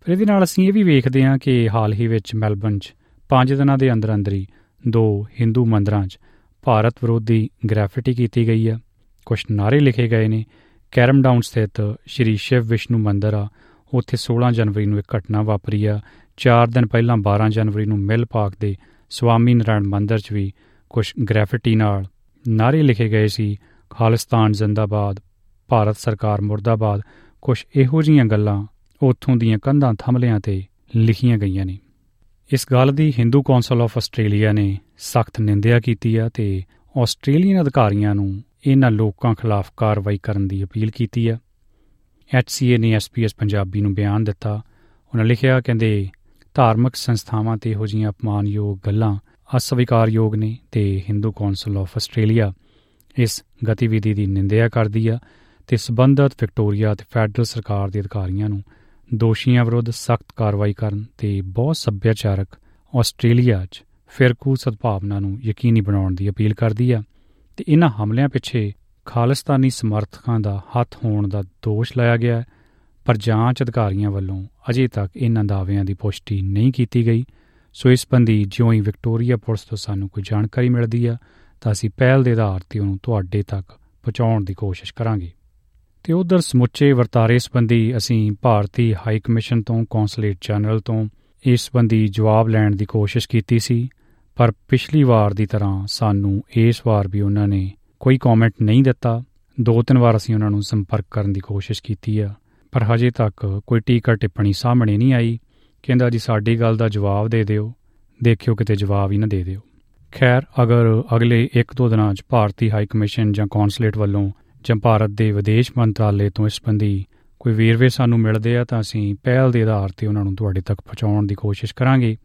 ਫਿਰ ਇਹਦੇ ਨਾਲ ਅਸੀਂ ਇਹ ਵੀ ਵੇਖਦੇ ਹਾਂ ਕਿ ਹਾਲ ਹੀ ਵਿੱਚ ਮੈਲਬਨ 'ਚ 5 ਦਿਨਾਂ ਦੇ ਅੰਦਰ ਅੰਦਰ ਹੀ ਦੋ ਹਿੰਦੂ ਮੰਦਰਾਂ 'ਚ ਭਾਰਤ ਵਿਰੋਧੀ ਗ੍ਰੈਫਿਟੀ ਕੀਤੀ ਗਈ ਹੈ। ਕੁਝ ਨਾਰੇ ਲਿਖੇ ਗਏ ਨੇ। ਕੈਰਮ ਡਾਊਨ ਸਥਿਤ ਸ਼੍ਰੀ ਸ਼ਿਵ ਵਿਸ਼ਨੂੰ ਮੰਦਿਰ ਆ। ਉੱਥੇ 16 ਜਨਵਰੀ ਨੂੰ ਇੱਕ ਘਟਨਾ ਵਾਪਰੀ ਆ। 4 ਦਿਨ ਪਹਿਲਾਂ 12 ਜਨਵਰੀ ਨੂੰ ਮਿਲ ਪਾਕ ਦੇ ਸਵਾਮੀ ਨਾਰਾਇਣ ਮੰਦਿਰ 'ਚ ਵੀ ਕੁਝ ਗ੍ਰੈਫਿਟੀ ਨਾਲ ਨਾਰੇ ਲਿਖੇ ਗਏ ਸੀ। ਖਾਲਿਸਤਾਨ ਜ਼ਿੰਦਾਬਾਦ, ਭਾਰਤ ਸਰਕਾਰ ਮੁਰਦਾਬਾਦ ਕੁਝ ਇਹੋ ਜੀਆਂ ਗੱਲਾਂ ਉੱਥੋਂ ਦੀਆਂ ਕੰਧਾਂ ਥੰਮਲਿਆਂ ਤੇ ਲਿਖੀਆਂ ਗਈਆਂ ਨੇ। ਇਸ ਗੱਲ ਦੀ ਹਿੰਦੂ ਕੌਂਸਲ ਆਫ ਆਸਟ੍ਰੇਲੀਆ ਨੇ ਸਖਤ ਨਿੰਦਿਆ ਕੀਤੀ ਆ ਤੇ ਆਸਟ੍ਰੇਲੀਅਨ ਅਧਿਕਾਰੀਆਂ ਨੂੰ ਇਹਨਾਂ ਲੋਕਾਂ ਖਿਲਾਫ ਕਾਰਵਾਈ ਕਰਨ ਦੀ ਅਪੀਲ ਕੀਤੀ ਆ। ਐਚਸੀਏ ਨੇ ਐਸਪੀਐਸ ਪੰਜਾਬੀ ਨੂੰ ਬਿਆਨ ਦਿੱਤਾ। ਉਹਨਾਂ ਲਿਖਿਆ, ਕਹਿੰਦੇ, ਧਾਰਮਿਕ ਸੰਸਥਾਵਾਂ ਤੇ ਇਹੋ ਜੀਆਂ ਅਪਮਾਨਯੋਗ ਗੱਲਾਂ ਅਸਵੀਕਾਰਯੋਗ ਨੇ ਤੇ ਹਿੰਦੂ ਕੌਂਸਲ ਆਫ ਆਸਟ੍ਰੇਲੀਆ ਇਸ ਗਤੀਵਿਧੀ ਦੀ ਨਿੰਦਿਆ ਕਰਦੀ ਆ ਤੇ ਸਬੰਧਤ ਵਿਕਟੋਰੀਆ ਤੇ ਫੈਡਰਲ ਸਰਕਾਰ ਦੇ ਅਧਿਕਾਰੀਆਂ ਨੂੰ ਦੋਸ਼ੀਆਂ ਵਿਰੁੱਧ ਸਖਤ ਕਾਰਵਾਈ ਕਰਨ ਤੇ ਬਹੁਤ ਸੱਭਿਆਚਾਰਕ ਆਸਟ੍ਰੇਲੀਆ 'ਚ ਫਿਰਕੂ ਸਦਭਾਵਨਾ ਨੂੰ ਯਕੀਨੀ ਬਣਾਉਣ ਦੀ ਅਪੀਲ ਕਰਦੀ ਆ ਤੇ ਇਹਨਾਂ ਹਮਲਿਆਂ ਪਿੱਛੇ ਖਾਲਿਸਤਾਨੀ ਸਮਰਥਕਾਂ ਦਾ ਹੱਥ ਹੋਣ ਦਾ ਦੋਸ਼ ਲਾਇਆ ਗਿਆ ਪਰ ਜਾਂਚ ਅਧਿਕਾਰੀਆਂ ਵੱਲੋਂ ਅਜੇ ਤੱਕ ਇਹਨਾਂ ਦਾਅਵਿਆਂ ਦੀ ਪੁਸ਼ਟੀ ਨਹੀਂ ਕੀਤੀ ਗਈ। ਸੋ ਇਸ ਬੰਦੀ ਜਿਉਂ ਹੀ ਵਿਕਟੋਰੀਆ ਪੁਲਿਸ ਤੋਂ ਸਾਨੂੰ ਕੋਈ ਜਾਣਕਾਰੀ ਮਿਲਦੀ ਆ, ਤਾਂ ਅਸੀਂ ਪਹਿਲ ਦੇ ਆਧਾਰ ਤੇ ਉਹਨੂੰ ਤੁਹਾਡੇ ਤੱਕ ਪਹੁੰਚਾਉਣ ਦੀ ਕੋਸ਼ਿਸ਼ ਕਰਾਂਗੇ। ਤੇ ਉਧਰ ਸਮੁੱਚੇ ਵਰਤਾਰੇ ਸੰਬੰਧੀ ਅਸੀਂ ਭਾਰਤੀ ਹਾਈ ਕਮਿਸ਼ਨ ਤੋਂ ਕੌਂਸੂਲੇਟ ਜਨਰਲ ਤੋਂ ਇਸ ਸੰਬੰਧੀ ਜਵਾਬ ਲੈਣ ਦੀ ਕੋਸ਼ਿਸ਼ ਕੀਤੀ ਸੀ, ਪਰ ਪਿਛਲੀ ਵਾਰ ਦੀ ਤਰ੍ਹਾਂ ਸਾਨੂੰ ਇਸ ਵਾਰ ਵੀ ਉਹਨਾਂ ਨੇ ਕੋਈ ਕਮੈਂਟ ਨਹੀਂ ਦਿੱਤਾ। ਦੋ ਤਿੰਨ ਵਾਰ ਅਸੀਂ ਉਹਨਾਂ ਨੂੰ ਸੰਪਰਕ ਕਰਨ ਦੀ ਕੋਸ਼ਿਸ਼ ਕੀਤੀ ਆ, ਪਰ ਹਜੇ ਤੱਕ ਕੋਈ ਟੀਕਾ ਟਿੱਪਣੀ ਸਾਹਮਣੇ ਨਹੀਂ ਆਈ। ਕਹਿੰਦਾ ਜੀ, ਸਾਡੀ ਗੱਲ ਦਾ ਜਵਾਬ ਦੇ ਦਿਓ। ਦੇਖਿਓ ਕਿਤੇ ਜਵਾਬ ਹੀ ਨਾ ਦੇ ਦਿਓ। ਖੈਰ, ਅਗਰ ਅਗਲੇ 1-2 ਦਿਨਾਂ 'ਚ ਭਾਰਤੀ ਹਾਈ ਕਮਿਸ਼ਨ ਜਾਂ ਕੌਂਸੂਲੇਟ ਵੱਲੋਂ ਜਾਂ ਭਾਰਤ ਦੇ ਵਿਦੇਸ਼ ਮੰਤਰਾਲੇ ਤੋਂ ਇਸ ਸੰਬੰਧੀ ਕੋਈ ਵੇਰਵੇ ਸਾਨੂੰ ਮਿਲਦੇ ਆ ਤਾਂ ਅਸੀਂ ਪਹਿਲ ਦੇ ਆਧਾਰ ਤੇ ਉਹਨਾਂ ਨੂੰ ਤੁਹਾਡੇ ਤੱਕ ਪਹੁੰਚਾਉਣ ਦੀ ਕੋਸ਼ਿਸ਼ ਕਰਾਂਗੇ।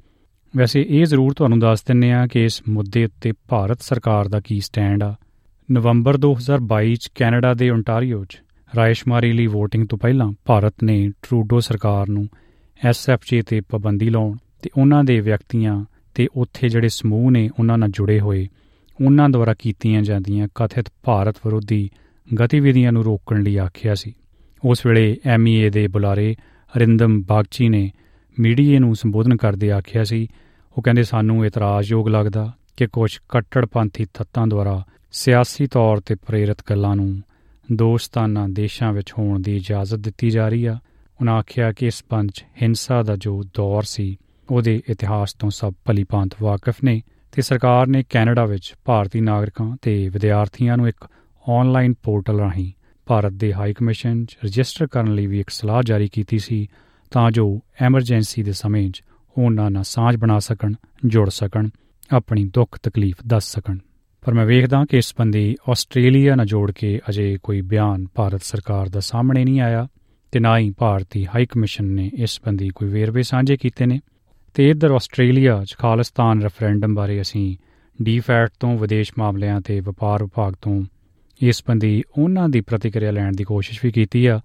ਵੈਸੇ ਇਹ ਜ਼ਰੂਰ ਤੁਹਾਨੂੰ ਦੱਸ ਦਿੰਨੇ ਆ ਕਿ ਇਸ ਮੁੱਦੇ ਉੱਤੇ ਭਾਰਤ ਸਰਕਾਰ ਦਾ ਕੀ ਸਟੈਂਡ ਆ। ਨਵੰਬਰ 2022 ਚ ਕੈਨੇਡਾ ਦੇ ਓਨਟਾਰੀਓ 'ਚ ਰਾਇਸ਼ਮਾਰੀ ਲਈ VOTING ਤੋਂ ਪਹਿਲਾਂ ਭਾਰਤ ਨੇ ਟਰੂਡੋ ਸਰਕਾਰ ਨੂੰ ਐਸਐਫਜੀ ਤੇ ਪਾਬੰਦੀ ਲਾਉਣ ਤੇ ਉਹਨਾਂ ਦੇ ਵਿਅਕਤੀਆਂ ਤੇ ਉੱਥੇ ਜਿਹੜੇ ਸਮੂਹ ਨੇ ਉਹਨਾਂ ਨਾਲ ਜੁੜੇ ਹੋਏ, ਉਹਨਾਂ ਦੁਆਰਾ ਕੀਤੀਆਂ ਜਾਂਦੀਆਂ ਕਥਿਤ ਭਾਰਤ ਵਿਰੋਧੀ ਗਤੀਵਿਧੀਆਂ ਨੂੰ ਰੋਕਣ ਲਈ ਆਖਿਆ ਸੀ। ਉਸ ਵੇਲੇ ਐਮਈਏ ਦੇ ਬੁਲਾਰੇ ਅਰਿੰਦਮ ਬਾਗਚੀ ਨੇ ਮੀਡੀਆ ਨੂੰ ਸੰਬੋਧਨ ਕਰਦੇ ਆਖਿਆ ਸੀ। ਉਹ ਕਹਿੰਦੇ, ਸਾਨੂੰ ਇਤਰਾਜ਼ਯੋਗ ਲੱਗਦਾ ਕਿ ਕੁਝ ਕੱਟੜਪੰਥੀ ਤੱਤਾਂ ਦੁਆਰਾ ਸਿਆਸੀ ਤੌਰ ਤੇ ਪ੍ਰੇਰਿਤ ਗੱਲਾਂ ਨੂੰ ਦੋਸਤਾਨਾ ਦੇਸ਼ਾਂ ਵਿੱਚ ਹੋਣ ਦੀ ਇਜਾਜ਼ਤ ਦਿੱਤੀ ਜਾ ਰਹੀ ਆ। ਉਹਨਾਂ ਆਖਿਆ ਕਿ ਇਸ ਪੰਜ ਹਿੰਸਾ ਦਾ ਜੋ ਦੌਰ ਸੀ, ਉਹਦੇ ਇਤਿਹਾਸ ਤੋਂ ਸਭ ਭਲੀਭਾਂਤ ਵਾਕਿਫ ਨੇ ਤੇ ਸਰਕਾਰ ਨੇ ਕੈਨੇਡਾ ਵਿੱਚ ਭਾਰਤੀ ਨਾਗਰਿਕਾਂ ਤੇ ਵਿਦਿਆਰਥੀਆਂ ਨੂੰ ਇੱਕ ਆਨਲਾਈਨ ਪੋਰਟਲ ਰਾਹੀਂ ਭਾਰਤ ਦੇ ਹਾਈ ਕਮਿਸ਼ਨ 'ਚ ਰਜਿਸਟਰ ਕਰਨ ਲਈ ਵੀ ਇੱਕ ਸਲਾਹ ਜਾਰੀ ਕੀਤੀ ਸੀ ਤਾਂ ਜੋ ਐਮਰਜੈਂਸੀ ਦੇ ਸਮੇਂ 'ਚ ਉਹਨਾਂ ਨਾਲ ਸਾਂਝ ਬਣਾ ਸਕਣ, ਜੁੜ ਸਕਣ, ਆਪਣੀ ਦੁੱਖ ਤਕਲੀਫ ਦੱਸ ਸਕਣ। ਪਰ ਮੈਂ ਵੇਖਦਾ ਕਿ ਇਸ ਬੰਦੀ ਆਸਟ੍ਰੇਲੀਆ ਨਾਲ ਜੋੜ ਕੇ ਅਜੇ ਕੋਈ ਬਿਆਨ ਭਾਰਤ ਸਰਕਾਰ ਦਾ ਸਾਹਮਣੇ ਨਹੀਂ ਆਇਆ ਤੇ ਨਾ ਹੀ ਭਾਰਤੀ ਹਾਈ ਕਮਿਸ਼ਨ ਨੇ ਇਸ ਬੰਦੀ ਕੋਈ ਵੇਰਵੇ ਸਾਂਝੇ ਕੀਤੇ ਨੇ। ਤੇ ਇਧਰ ਆਸਟ੍ਰੇਲੀਆ 'ਚ ਖਾਲਿਸਤਾਨ ਰੈਫਰੈਂਡਮ ਬਾਰੇ ਅਸੀਂ ਡੀਫੈਟ ਤੋਂ ਵਿਦੇਸ਼ ਮਾਮਲਿਆਂ ਤੇ ਵਪਾਰ ਵਿਭਾਗ ਤੋਂ ਇਸ ਬੰਦੀ ਉਹਨਾਂ ਦੀ ਪ੍ਰਤੀਕਿਰਿਆ ਲੈਣ ਦੀ ਕੋਸ਼ਿਸ਼ ਵੀ ਕੀਤੀ ਆ।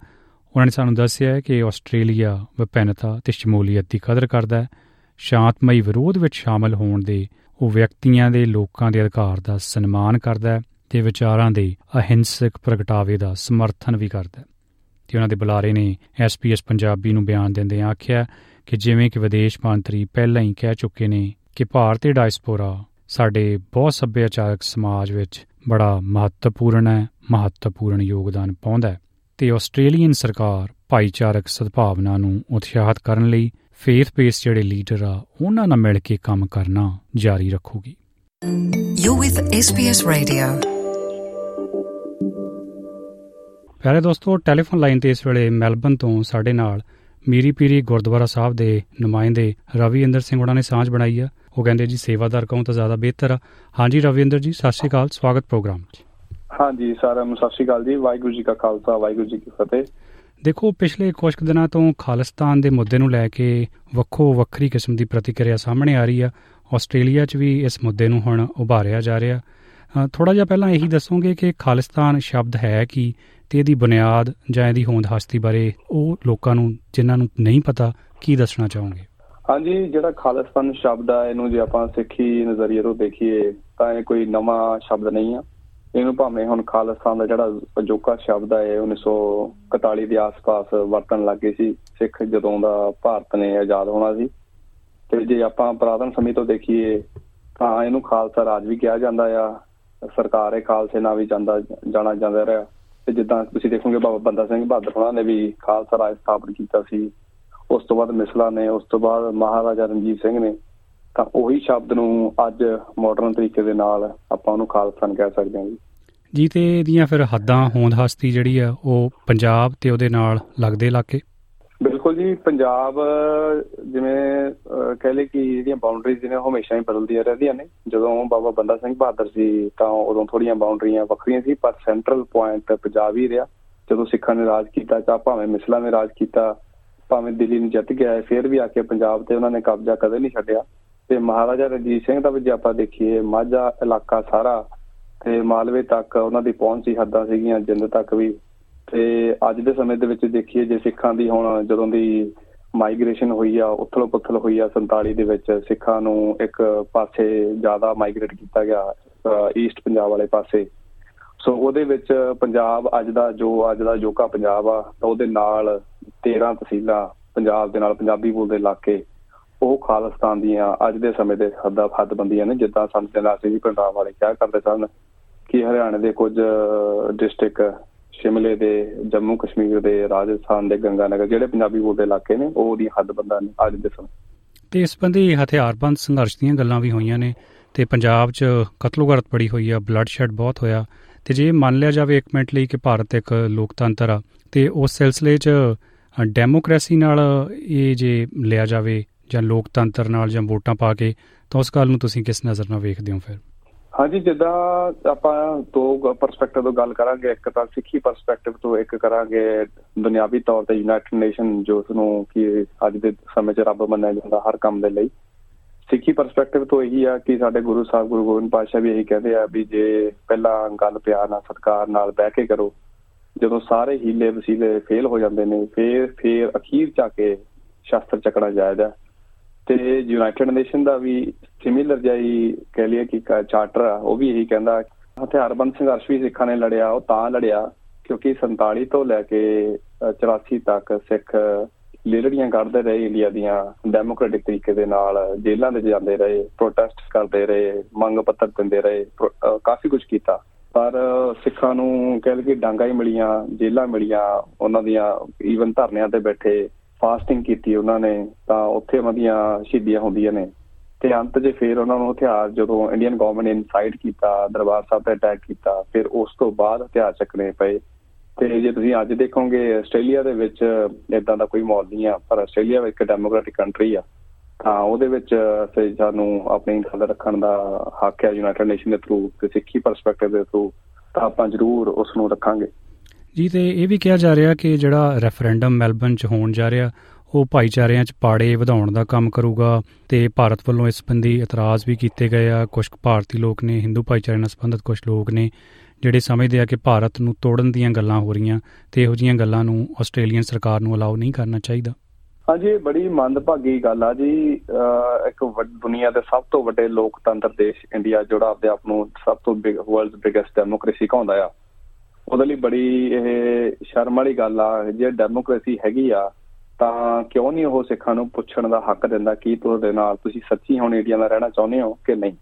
ਉਹਨਾਂ ਨੇ ਸਾਨੂੰ ਦੱਸਿਆ ਹੈ ਕਿ ਆਸਟ੍ਰੇਲੀਆ ਵਿਭਿੰਨਤਾ ਤੇ ਸ਼ਮੂਲੀਅਤ ਦੀ ਕਦਰ ਕਰਦਾ ਹੈ। ਸ਼ਾਂਤਮਈ ਵਿਰੋਧ ਵਿੱਚ ਸ਼ਾਮਲ ਹੋਣ ਦੇ ਉਹ ਵਿਅਕਤੀਆਂ ਦੇ ਲੋਕਾਂ ਦੇ ਅਧਿਕਾਰ ਦਾ ਸਨਮਾਨ ਕਰਦਾ ਹੈ ਤੇ ਵਿਚਾਰਾਂ ਦੇ ਅਹਿੰਸਕ ਪ੍ਰਗਟਾਵੇ ਦਾ ਸਮਰਥਨ ਵੀ ਕਰਦਾ ਹੈ। ਤੇ ਉਹਨਾਂ ਦੇ ਬੁਲਾਰੇ ਨੇ ਐਸਪੀਐਸ ਪੰਜਾਬੀ ਨੂੰ ਬਿਆਨ ਦਿੰਦੇ ਆਖਿਆ ਕਿ ਜਿਵੇਂ ਕਿ ਵਿਦੇਸ਼ ਮੰਤਰੀ ਪਹਿਲਾਂ ਹੀ ਕਹਿ ਚੁੱਕੇ ਨੇ ਕਿ ਭਾਰਤੀ ਡਾਇਸਪੋਰਾ ਸਾਡੇ ਬਹੁਤ ਸੱਭਿਆਚਾਰਕ ਸਮਾਜ ਵਿੱਚ ਬੜਾ ਮਹੱਤਵਪੂਰਨ ਹੈ ਮਹੱਤਵਪੂਰਨ ਯੋਗਦਾਨ ਪਾਉਂਦਾ ਹੈ ਤੇ ਆਸਟ੍ਰੇਲੀਅਨ ਸਰਕਾਰ ਭਾਈਚਾਰਕ ਸਦਭਾਵਨਾ ਨੂੰ ਉਤਸ਼ਾਹਿਤ ਕਰਨ ਲਈ ਫੇਥ ਬੇਸ ਜਿਹੜੇ ਲੀਡਰ ਆ ਉਹਨਾਂ ਨਾਲ ਮਿਲ ਕੇ ਕੰਮ ਕਰਨਾ ਜਾਰੀ ਰੱਖੂਗੀ You're with SBS Radio. ਪਿਆਰੇ ਦੋਸਤੋ ਟੈਲੀਫੋਨ ਲਾਈਨ ਤੇ ਇਸ ਵੇਲੇ ਮੈਲਬਨ ਤੋਂ ਸਾਡੇ ਨਾਲ ਮੀਰੀ ਪੀਰੀ ਗੁਰਦੁਆਰਾ ਸਾਹਿਬ ਦੇ ਨੁਮਾਇੰਦੇ ਰਵਿੰਦਰ ਸਿੰਘ ਉਹਨਾਂ ਨੇ ਸਾਂਝ ਬਣਾਈ ਆ। ਉਹ ਕਹਿੰਦੇ ਜੀ ਸੇਵਾਦਾਰ ਕਹੂੰ ਤਾਂ ਜ਼ਿਆਦਾ ਬਿਹਤਰ ਆ। ਹਾਂਜੀ ਰਵਿੰਦਰ ਜੀ ਸਤਿ ਸ਼੍ਰੀ ਅਕਾਲ ਸਵਾਗਤ ਪ੍ਰੋਗਰਾਮ 'ਚ। ਹਾਂਜੀ ਸਾਰਿਆਂ ਨੂੰ ਸਤਿ ਸ਼੍ਰੀ ਅਕਾਲ ਜੀ। ਵਾਹਿਗੁਰੂ ਜੀ ਕਾ ਖਾਲਸਾ ਵਾਹਿਗੁਰੂ ਜੀ ਕੀ ਫਤਿਹ। ਦੇਖੋ ਪਿਛਲੇ ਕੁਝ ਦਿਨਾਂ ਤੋਂ ਖਾਲਿਸਤਾਨ ਦੇ ਮੁੱਦੇ ਨੂੰ ਲੈ ਕੇ ਵੱਖੋ ਵੱਖਰੀ ਕਿਸਮ ਦੀ ਪ੍ਰਤੀਕਿਰਿਆ ਸਾਹਮਣੇ ਆ ਰਹੀ ਆ। ਆਸਟ੍ਰੇਲੀਆ 'ਚ ਵੀ ਇਸ ਮੁੱਦੇ ਨੂੰ ਹੁਣ ਉਭਾਰਿਆ ਜਾ ਰਿਹਾ। ਥੋੜਾ ਜਿਹਾ ਪਹਿਲਾਂ ਇਹੀ ਦੱਸੋਗੇ ਕਿ ਖਾਲਿਸਤਾਨ ਸ਼ਬਦ ਹੈ ਕੀ? ਤੇ ਇਹਦੀ ਬੁਨਿਆਦ ਜਾਂ ਇਹਦੀ ਹੋਂਦ ਹਸਤੀ ਬਾਰੇ ਉਹ ਲੋਕਾਂ ਨੂੰ, ਜਿਨ੍ਹਾਂ ਨੂੰ ਨਹੀਂ ਪਤਾ, ਕੀ ਦੱਸਣਾ ਚਾਹੋਗੇ? ਹਾਂਜੀ, ਜਿਹੜਾ ਖਾਲਿਸਤਾਨ ਸ਼ਬਦ ਆ, ਇਹਨੂੰ ਜੇ ਆਪਾਂ ਸਿੱਖੀ ਨਜ਼ਰੀਏ ਤੋਂ ਦੇਖੀਏ, ਤਾਂ ਇਹ ਕੋਈ ਨਵਾਂ ਸ਼ਬਦ ਨਹੀਂ ਆ। ਇਹਨੂੰ ਭਾਵੇਂ ਹੁਣ ਖਾਲਿਸਤਾਨ ਦਾ ਜਿਹੜਾ ਅਜੋਕਾ ਸ਼ਬਦ ਹੈ 1941 ਦੇ ਆਸ-ਪਾਸ ਵਰਤਣ ਲੱਗੇ ਸੀ, ਸਿੱਖ ਜਦੋਂ ਦਾ ਭਾਰਤ ਨੇ ਆਜ਼ਾਦ ਹੋਣਾ ਸੀ। ਤੇ ਜੇ ਆਪਾਂ ਪੁਰਾਤਨ ਸਮੇਂ ਤੋਂ ਦੇਖੀਏ, ਤਾਂ ਇਹਨੂੰ ਖਾਲਸਾ ਰਾਜ ਵੀ ਕਿਹਾ ਜਾਂਦਾ ਆ। ਸਰਕਾਰ ਇਹ ਖਾਲਸੇ ਨਾਲ ਵੀ ਜਾਂਦਾ, ਜਾਣਾ ਜਾਂਦਾ ਰਿਹਾ। ਤੇ ਜਿੱਦਾਂ ਤੁਸੀਂ ਦੇਖੋਗੇ ਬਾਬਾ ਬੰਦਾ ਸਿੰਘ ਬਹਾਦਰ ਉਹਨਾਂ ਨੇ ਵੀ ਖਾਲਸਾ ਰਾਜ ਸਥਾਪਿਤ ਕੀਤਾ ਸੀ, ਉਸ ਤੋਂ ਬਾਅਦ ਮਿਸਲਾ ਨੇ, ਉਸ ਤੋਂ ਬਾਅਦ ਮਹਾਰਾਜਾ ਰਣਜੀਤ ਸਿੰਘ ਨੇ, ਤਾਂ ਉਹੀ ਸ਼ਬਦ ਨੂੰ ਅੱਜ ਮਾਡਰਨ ਤਰੀਕੇ ਦੇ ਨਾਲ ਆਪਾਂ ਉਹਨੂੰ ਖਾਲਸਾ ਕਹਿ ਸਕਦੇ ਹਾਂ ਜੀ। ਜੀ, ਤੇ ਇਹਦੀਆਂ ਫਿਰ ਹੱਦਾਂ ਹੋਂਦ ਹਸਤੀ ਜਿਹੜੀ ਆ, ਉਹ ਪੰਜਾਬ ਤੇ ਉਹਦੇ ਨਾਲ ਲੱਗਦੇ ਇਲਾਕੇ? ਬਿਲਕੁਲ ਜੀ, ਪੰਜਾਬ, ਜਿਵੇਂ ਕਹਿ ਲਏ ਕਿ ਜਿਹੜੀਆਂ ਬਾਉਂਡਰੀਜ਼ ਨੇ ਹਮੇਸ਼ਾ ਹੀ ਬਦਲਦੀਆਂ ਰਹਿੰਦੀਆਂ ਨੇ। ਜਦੋਂ ਬਾਬਾ ਬੰਦਾ ਸਿੰਘ ਬਹਾਦਰ ਸੀ ਤਾਂ ਉਦੋਂ ਥੋੜੀਆਂ ਬਾਉਂਡਰੀਆਂ ਵੱਖਰੀਆਂ ਸੀ, ਪਰ ਸੈਂਟਰਲ ਪੁਆਇੰਟ ਪੰਜਾਬ ਹੀ ਰਿਹਾ। ਜਦੋਂ ਸਿੱਖਾਂ ਨੇ ਰਾਜ ਕੀਤਾ, ਚਾਹ ਭਾਵੇਂ ਮਿਸਲਾਂ ਨੇ ਰਾਜ ਕੀਤਾ, ਭਾਵੇਂ ਦਿੱਲੀ ਨੂੰ ਜਿੱਤ ਗਿਆ, ਫਿਰ ਵੀ ਆ ਕੇ ਪੰਜਾਬ ਤੇ ਉਹਨਾਂ ਨੇ ਕਬਜ਼ਾ ਕਦੇ ਨਹੀਂ ਛੱਡਿਆ। ਤੇ ਮਹਾਰਾਜਾ ਰਣਜੀਤ ਸਿੰਘ ਦਾ ਵੀ ਜੇ ਆਪਾਂ ਦੇਖੀਏ, ਮਾਝਾ ਇਲਾਕਾ ਸਾਰਾ ਤੇ ਮਾਲਵੇ ਤੱਕ ਉਹਨਾਂ ਦੀ ਪਹੁੰਚ ਸੀ, ਹੱਦਾਂ ਸੀਗੀਆਂ, ਜਿੰਦ ਤੱਕ ਵੀ। ਤੇ ਅੱਜ ਦੇ ਸਮੇਂ ਦੇ ਵਿੱਚ ਦੇਖੀਏ ਜੇ ਸਿੱਖਾਂ ਦੀ ਹੁਣ ਜਦੋਂ ਦੀ ਮਾਈਗ੍ਰੇਸ਼ਨ ਹੋਈ ਆ ਉਥਲ ਪੁਥਲ ਹੋਈ ਆ 47 ਦੇ ਵਿੱਚ, ਸਿੱਖਾਂ ਨੂੰ ਇੱਕ ਪਾਸੇ ਜ਼ਿਆਦਾ ਮਾਈਗ੍ਰੇਟ ਕੀਤਾ ਗਿਆ ਈਸਟ ਪੰਜਾਬ ਵਾਲੇ ਪਾਸੇ। ਸੋ ਉਹਦੇ ਵਿੱਚ ਪੰਜਾਬ ਅੱਜ ਦਾ ਜੋ, ਅੱਜ ਦਾ ਜੋਕਾ ਪੰਜਾਬ ਆ, ਤਾਂ ਉਹਦੇ ਨਾਲ 13 ਤਹਿਸੀਲਾਂ ਪੰਜਾਬ ਦੇ ਨਾਲ, ਪੰਜਾਬੀ ਬੋਲਦੇ ਇਲਾਕੇ, ਉਹ ਖਾਲਸਤਾਨ ਦੀਆਂ ਅੱਜ ਦੇ ਸਮੇਂ ਦੇ ਹੱਦਾਂ ਹੱਦਬੰਦੀਆਂ ਨੇ, ਜਿੱਦਾਂ ਸੰਤ ਦੇ ਨਾਲ ਸੀ ਪੰਜਾਬ ਵਾਲੇ ਕਿਹਾ ਕਰਦੇ ਸਨ ਕਿ ਹਰਿਆਣੇ ਦੇ ਕੁਝ ਡਿਸਟ੍ਰਿਕਟ ਸ਼ਿਮਲੇ ਦੇ, ਜੰਮੂ ਕਸ਼ਮੀਰ ਦੇ, ਰਾਜਸਥਾਨ ਦੇ, ਗੰਗਾਨਗਰ ਜਿਹੜੇ ਪੰਜਾਬੀ ਬੋਲਦੇ ਇਲਾਕੇ ਨੇ, ਉਹ ਉਹਦੀਆਂ ਹੱਦਬੰਦਾਂ ਨੇ ਅੱਜ ਦੇ ਸਮੇਂ। ਤੇ ਇਸ ਬੰਦੀ ਹਥਿਆਰਬੰਦ ਸੰਘਰਸ਼ ਦੀਆਂ ਗੱਲਾਂ ਵੀ ਹੋਈਆਂ ਨੇ ਤੇ ਪੰਜਾਬ 'ਚ ਕਤਲੋਗਰਤ ਬੜੀ ਹੋਈ ਆ ਬਲੱਡ ਸ਼ੈਡ ਬਹੁਤ ਹੋਇਆ ਤੇ ਜੇ ਮੰਨ ਲਿਆ ਜਾਵੇ ਇੱਕ ਮਿੰਟ ਲਈ ਕਿ ਭਾਰਤ ਇੱਕ ਲੋਕਤੰਤਰ ਆ, ਤੇ ਉਸ ਸਿਲਸਿਲੇ 'ਚ ਡੈਮੋਕ੍ਰੇਸੀ ਨਾਲ ਇਹ ਜੇ ਲਿਆ ਜਾਵੇ ਜਾਂ ਲੋਕਤੰਤਰ ਨਾਲ ਜਾਂ ਵੋਟਾਂ ਪਾ ਕੇ, ਤਾਂ ਉਸ ਗੱਲ ਨੂੰ ਤੁਸੀਂ ਕਿਸ ਨਜ਼ਰ ਨਾਲ ਵੇਖਦੇ ਹੋ ਫਿਰ? ਹਾਂਜੀ, ਜਿੱਦਾਂ ਆਪਾਂ ਦੋ ਪਰਸਪੈਕਟਿਵ ਤੋਂ ਗੱਲ ਕਰਾਂਗੇ, ਇੱਕ ਤਾਂ ਸਿੱਖੀ ਪਰਸਪੈਕਟਿਵ ਤੋਂ ਇੱਕ ਕਰਾਂਗੇ ਦੁਨਿਆਵੀ ਤੌਰ ਤੇ ਯੂਨਾਈਟਿਡ ਨੇਸ਼ਨ ਜੋ ਉਸ ਨੂੰ ਕਿ ਅੱਜ ਦੇ ਸਮੇਂ 'ਚ ਰੱਬ ਮੰਨਿਆ ਜਾਂਦਾ ਹਰ ਕੰਮ ਦੇ ਲਈ। ਸਿੱਖੀ ਪਰਸਪੈਕਟਿਵ ਤੋਂ ਇਹੀ ਆ ਕਿ ਸਾਡੇ ਗੁਰੂ ਸਾਹਿਬ, ਗੁਰੂ ਗੋਬਿੰਦ ਪਾਤਸ਼ਾਹ ਵੀ ਇਹੀ ਕਹਿੰਦੇ ਆ ਵੀ ਜੇ ਪਹਿਲਾਂ ਗੱਲ ਪਿਆਰ ਨਾਲ, ਸਤਕਾਰ ਨਾਲ ਬਹਿ ਕੇ ਕਰੋ, ਜਦੋਂ ਸਾਰੇ ਹੀਲੇ ਵਸੀਲੇ ਫੇਲ ਹੋ ਜਾਂਦੇ ਨੇ, ਫੇਰ ਫੇਰ ਅਖੀਰ ਚ ਆ ਕੇ ਸ਼ਾਸਤਰ ਚੱਕਣਾ ਜਾਇਦਾ ਤੇ ਯੂਨਾਈਟਿਡ ਨੇਸ਼ਨ ਦਾ ਵੀ ਸਿਮਿਲਰ ਜਾਈ ਕਹਿ ਲਿਆ ਕਿ ਚਾਰਟਰ ਆ, ਉਹ ਵੀ ਇਹੀ ਕਹਿੰਦਾ ਹਥਿਆਰਬੰਦ ਸੰਘਰਸ਼ ਵੀ ਸਿੱਖਾਂ ਨੇ ਲੜਿਆ, ਉਹ ਤਾਂ ਲੜਿਆ, ਕਿਉਂਕਿ 47 ਤੋਂ ਲੈ ਕੇ 84 ਤੱਕ ਸਿੱਖ ਲੇਲੜੀਆਂ ਕੱਢਦੇ ਰਹੇ ਇੰਡੀਆ ਦੀਆਂ, ਡੈਮੋਕ੍ਰੈਟਿਕ ਤਰੀਕੇ ਦੇ ਨਾਲ ਜੇਲ੍ਹਾਂ ਦੇ ਜਾਂਦੇ ਰਹੇ ਪ੍ਰੋਟੈਸਟ ਕਰਦੇ ਰਹੇ, ਮੰਗ ਪੱਤਰ ਦਿੰਦੇ ਰਹੇ ਕਾਫੀ ਕੁਝ ਕੀਤਾ। ਪਰ ਸਿੱਖਾਂ ਨੂੰ ਕਹਿ ਲਈਏ ਡਾਂਗਾ ਹੀ ਮਿਲੀਆਂ, ਜੇਲ੍ਹਾਂ ਮਿਲੀਆਂ, ਉਹਨਾਂ ਦੀਆਂ ਈਵਨ ਧਰਨਿਆਂ ਤੇ ਬੈਠੇ ਫਾਸਟਿੰਗ ਕੀਤੀ ਉਹਨਾਂ ਨੇ, ਤਾਂ ਉੱਥੇ ਉਹਨਾਂ ਦੀਆਂ ਸ਼ਹੀਦੀਆਂ ਹੁੰਦੀਆਂ ਨੇ। ਤੇ ਅੰਤ ਜੇ ਫੇਰ ਉਹਨਾਂ ਨੂੰ ਹਥਿਆਰ ਜਦੋਂ ਇੰਡੀਅਨ ਗਵਰਨਮੈਂਟ ਨੇ ਇਨਸਾਈਡ ਕੀਤਾ, ਦਰਬਾਰ ਸਾਹਿਬ ਤੇ ਅਟੈਕ ਕੀਤਾ, ਫਿਰ ਉਸ ਤੋਂ ਬਾਅਦ ਹਥਿਆਰ ਚੱਕਣੇ ਪਏ। ਤੇ ਜੇ ਤੁਸੀਂ ਅੱਜ ਦੇਖੋਗੇ ਆਸਟ੍ਰੇਲੀਆ ਦੇ ਵਿੱਚ ਇਦਾਂ ਦਾ ਕੋਈ ਮਾਹੌਲ ਨਹੀਂ ਆ, ਪਰ ਆਸਟ੍ਰੇਲੀਆ ਇੱਕ ਡੈਮੋਕ੍ਰੈਟਿਕ ਕੰਟਰੀ ਆ, ਤਾਂ ਉਹਦੇ ਵਿੱਚ ਸੇ ਸਾਨੂੰ ਆਪਣੀ ਗੱਲ ਰੱਖਣ ਦਾ ਹੱਕ ਹੈ ਯੂਨਾਈਟਿਡ ਨੇਸ਼ਨ ਦੇ ਥਰੂ ਤੇ ਸਿੱਖੀ ਪਰਸਪੈਕਟਿਵ ਦੇ ਥਰੂ ਤਾਂ ਆਪਾਂ ਜ਼ਰੂਰ ਉਸ ਨੂੰ ਰੱਖਾਂਗੇ। ਜੀ, ਤੇ ਇਹ ਵੀ ਕਿਹਾ ਜਾ ਰਿਹਾ ਕਿ ਜਿਹੜਾ ਰੈਫਰੈਂਡਮ ਮੈਲਬਨ ਚ ਹੋਣ ਜਾ ਰਿਹਾ ਉਹ ਭਾਈਚਾਰਿਆਂ ਚ ਪਾੜੇ ਵਧਾਉਣ ਦਾ ਕੰਮ ਕਰੂਗਾ ਤੇ ਭਾਰਤ ਵੱਲੋਂ ਇਸ ਸੰਬੰਧੀ ਇਤਰਾਜ਼ ਵੀ ਕੀਤੇ ਗਏ ਆ। ਕੁਝ ਭਾਰਤੀ ਲੋਕ ਨੇ, ਹਿੰਦੂ ਭਾਈਚਾਰੇ ਨਾਲ ਸੰਬੰਧਿਤ ਕੁਝ ਲੋਕ ਨੇ, ਜਿਹੜੇ ਸਮਝਦੇ ਆ ਕਿ ਭਾਰਤ ਨੂੰ ਤੋੜਨ ਦੀਆਂ ਗੱਲਾਂ ਹੋ ਰਹੀਆਂ ਤੇ ਇਹੋ ਜੀਆਂ ਗੱਲਾਂ ਨੂੰ ਆਸਟ੍ਰੇਲੀਅਨ ਸਰਕਾਰ ਨੂੰ ਅਲਾਉ ਨਹੀਂ ਕਰਨਾ ਚਾਹੀਦਾ। ਹਾਂਜੀ, ਇਹ ਬੜੀ ਮੰਦਭਾਗੀ ਗੱਲ ਆ ਜੀ। ਇੱਕ ਦੁਨੀਆ ਦੇ ਸਭ ਤੋਂ ਵੱਡੇ ਲੋਕਤੰਤਰ ਦੇਸ਼ ਇੰਡੀਆ, ਜਿਹੜਾ ਆਪਣੇ ਆਪ ਨੂੰ ਸਭ ਤੋਂ ਬਿਗ ਵਰਲਡਸ ਬਿਗੇਸਟ ਡੈਮੋਕ੍ਰੇਸੀ ਕਹਾਉਂਦਾ ਆ। ਉਹਦੇ ਲਈ ਬੜੀ ਇਹ ਸ਼ਰਮ ਵਾਲੀ ਗੱਲ ਆ। ਜੇ ਡੈਮੋਕ੍ਰੇਸੀ ਹੈਗੀ ਆ ਤਾਂ ਕਿਉਂ ਨਹੀਂ ਉਹ ਸਿੱਖਾਂ ਨੂੰ ਪੁੱਛਣ ਦਾ ਹੱਕ ਦਿੰਦਾ ਕੀ ਤੁਹਾਡੇ ਨਾਲ ਤੁਸੀਂ ਸੱਚੀ ਹੁਣ ਇੰਡੀਆ ਦਾ ਰਹਿਣਾ ਚਾਹੁੰਦੇ ਹੋ ਕਿ ਨਹੀਂ?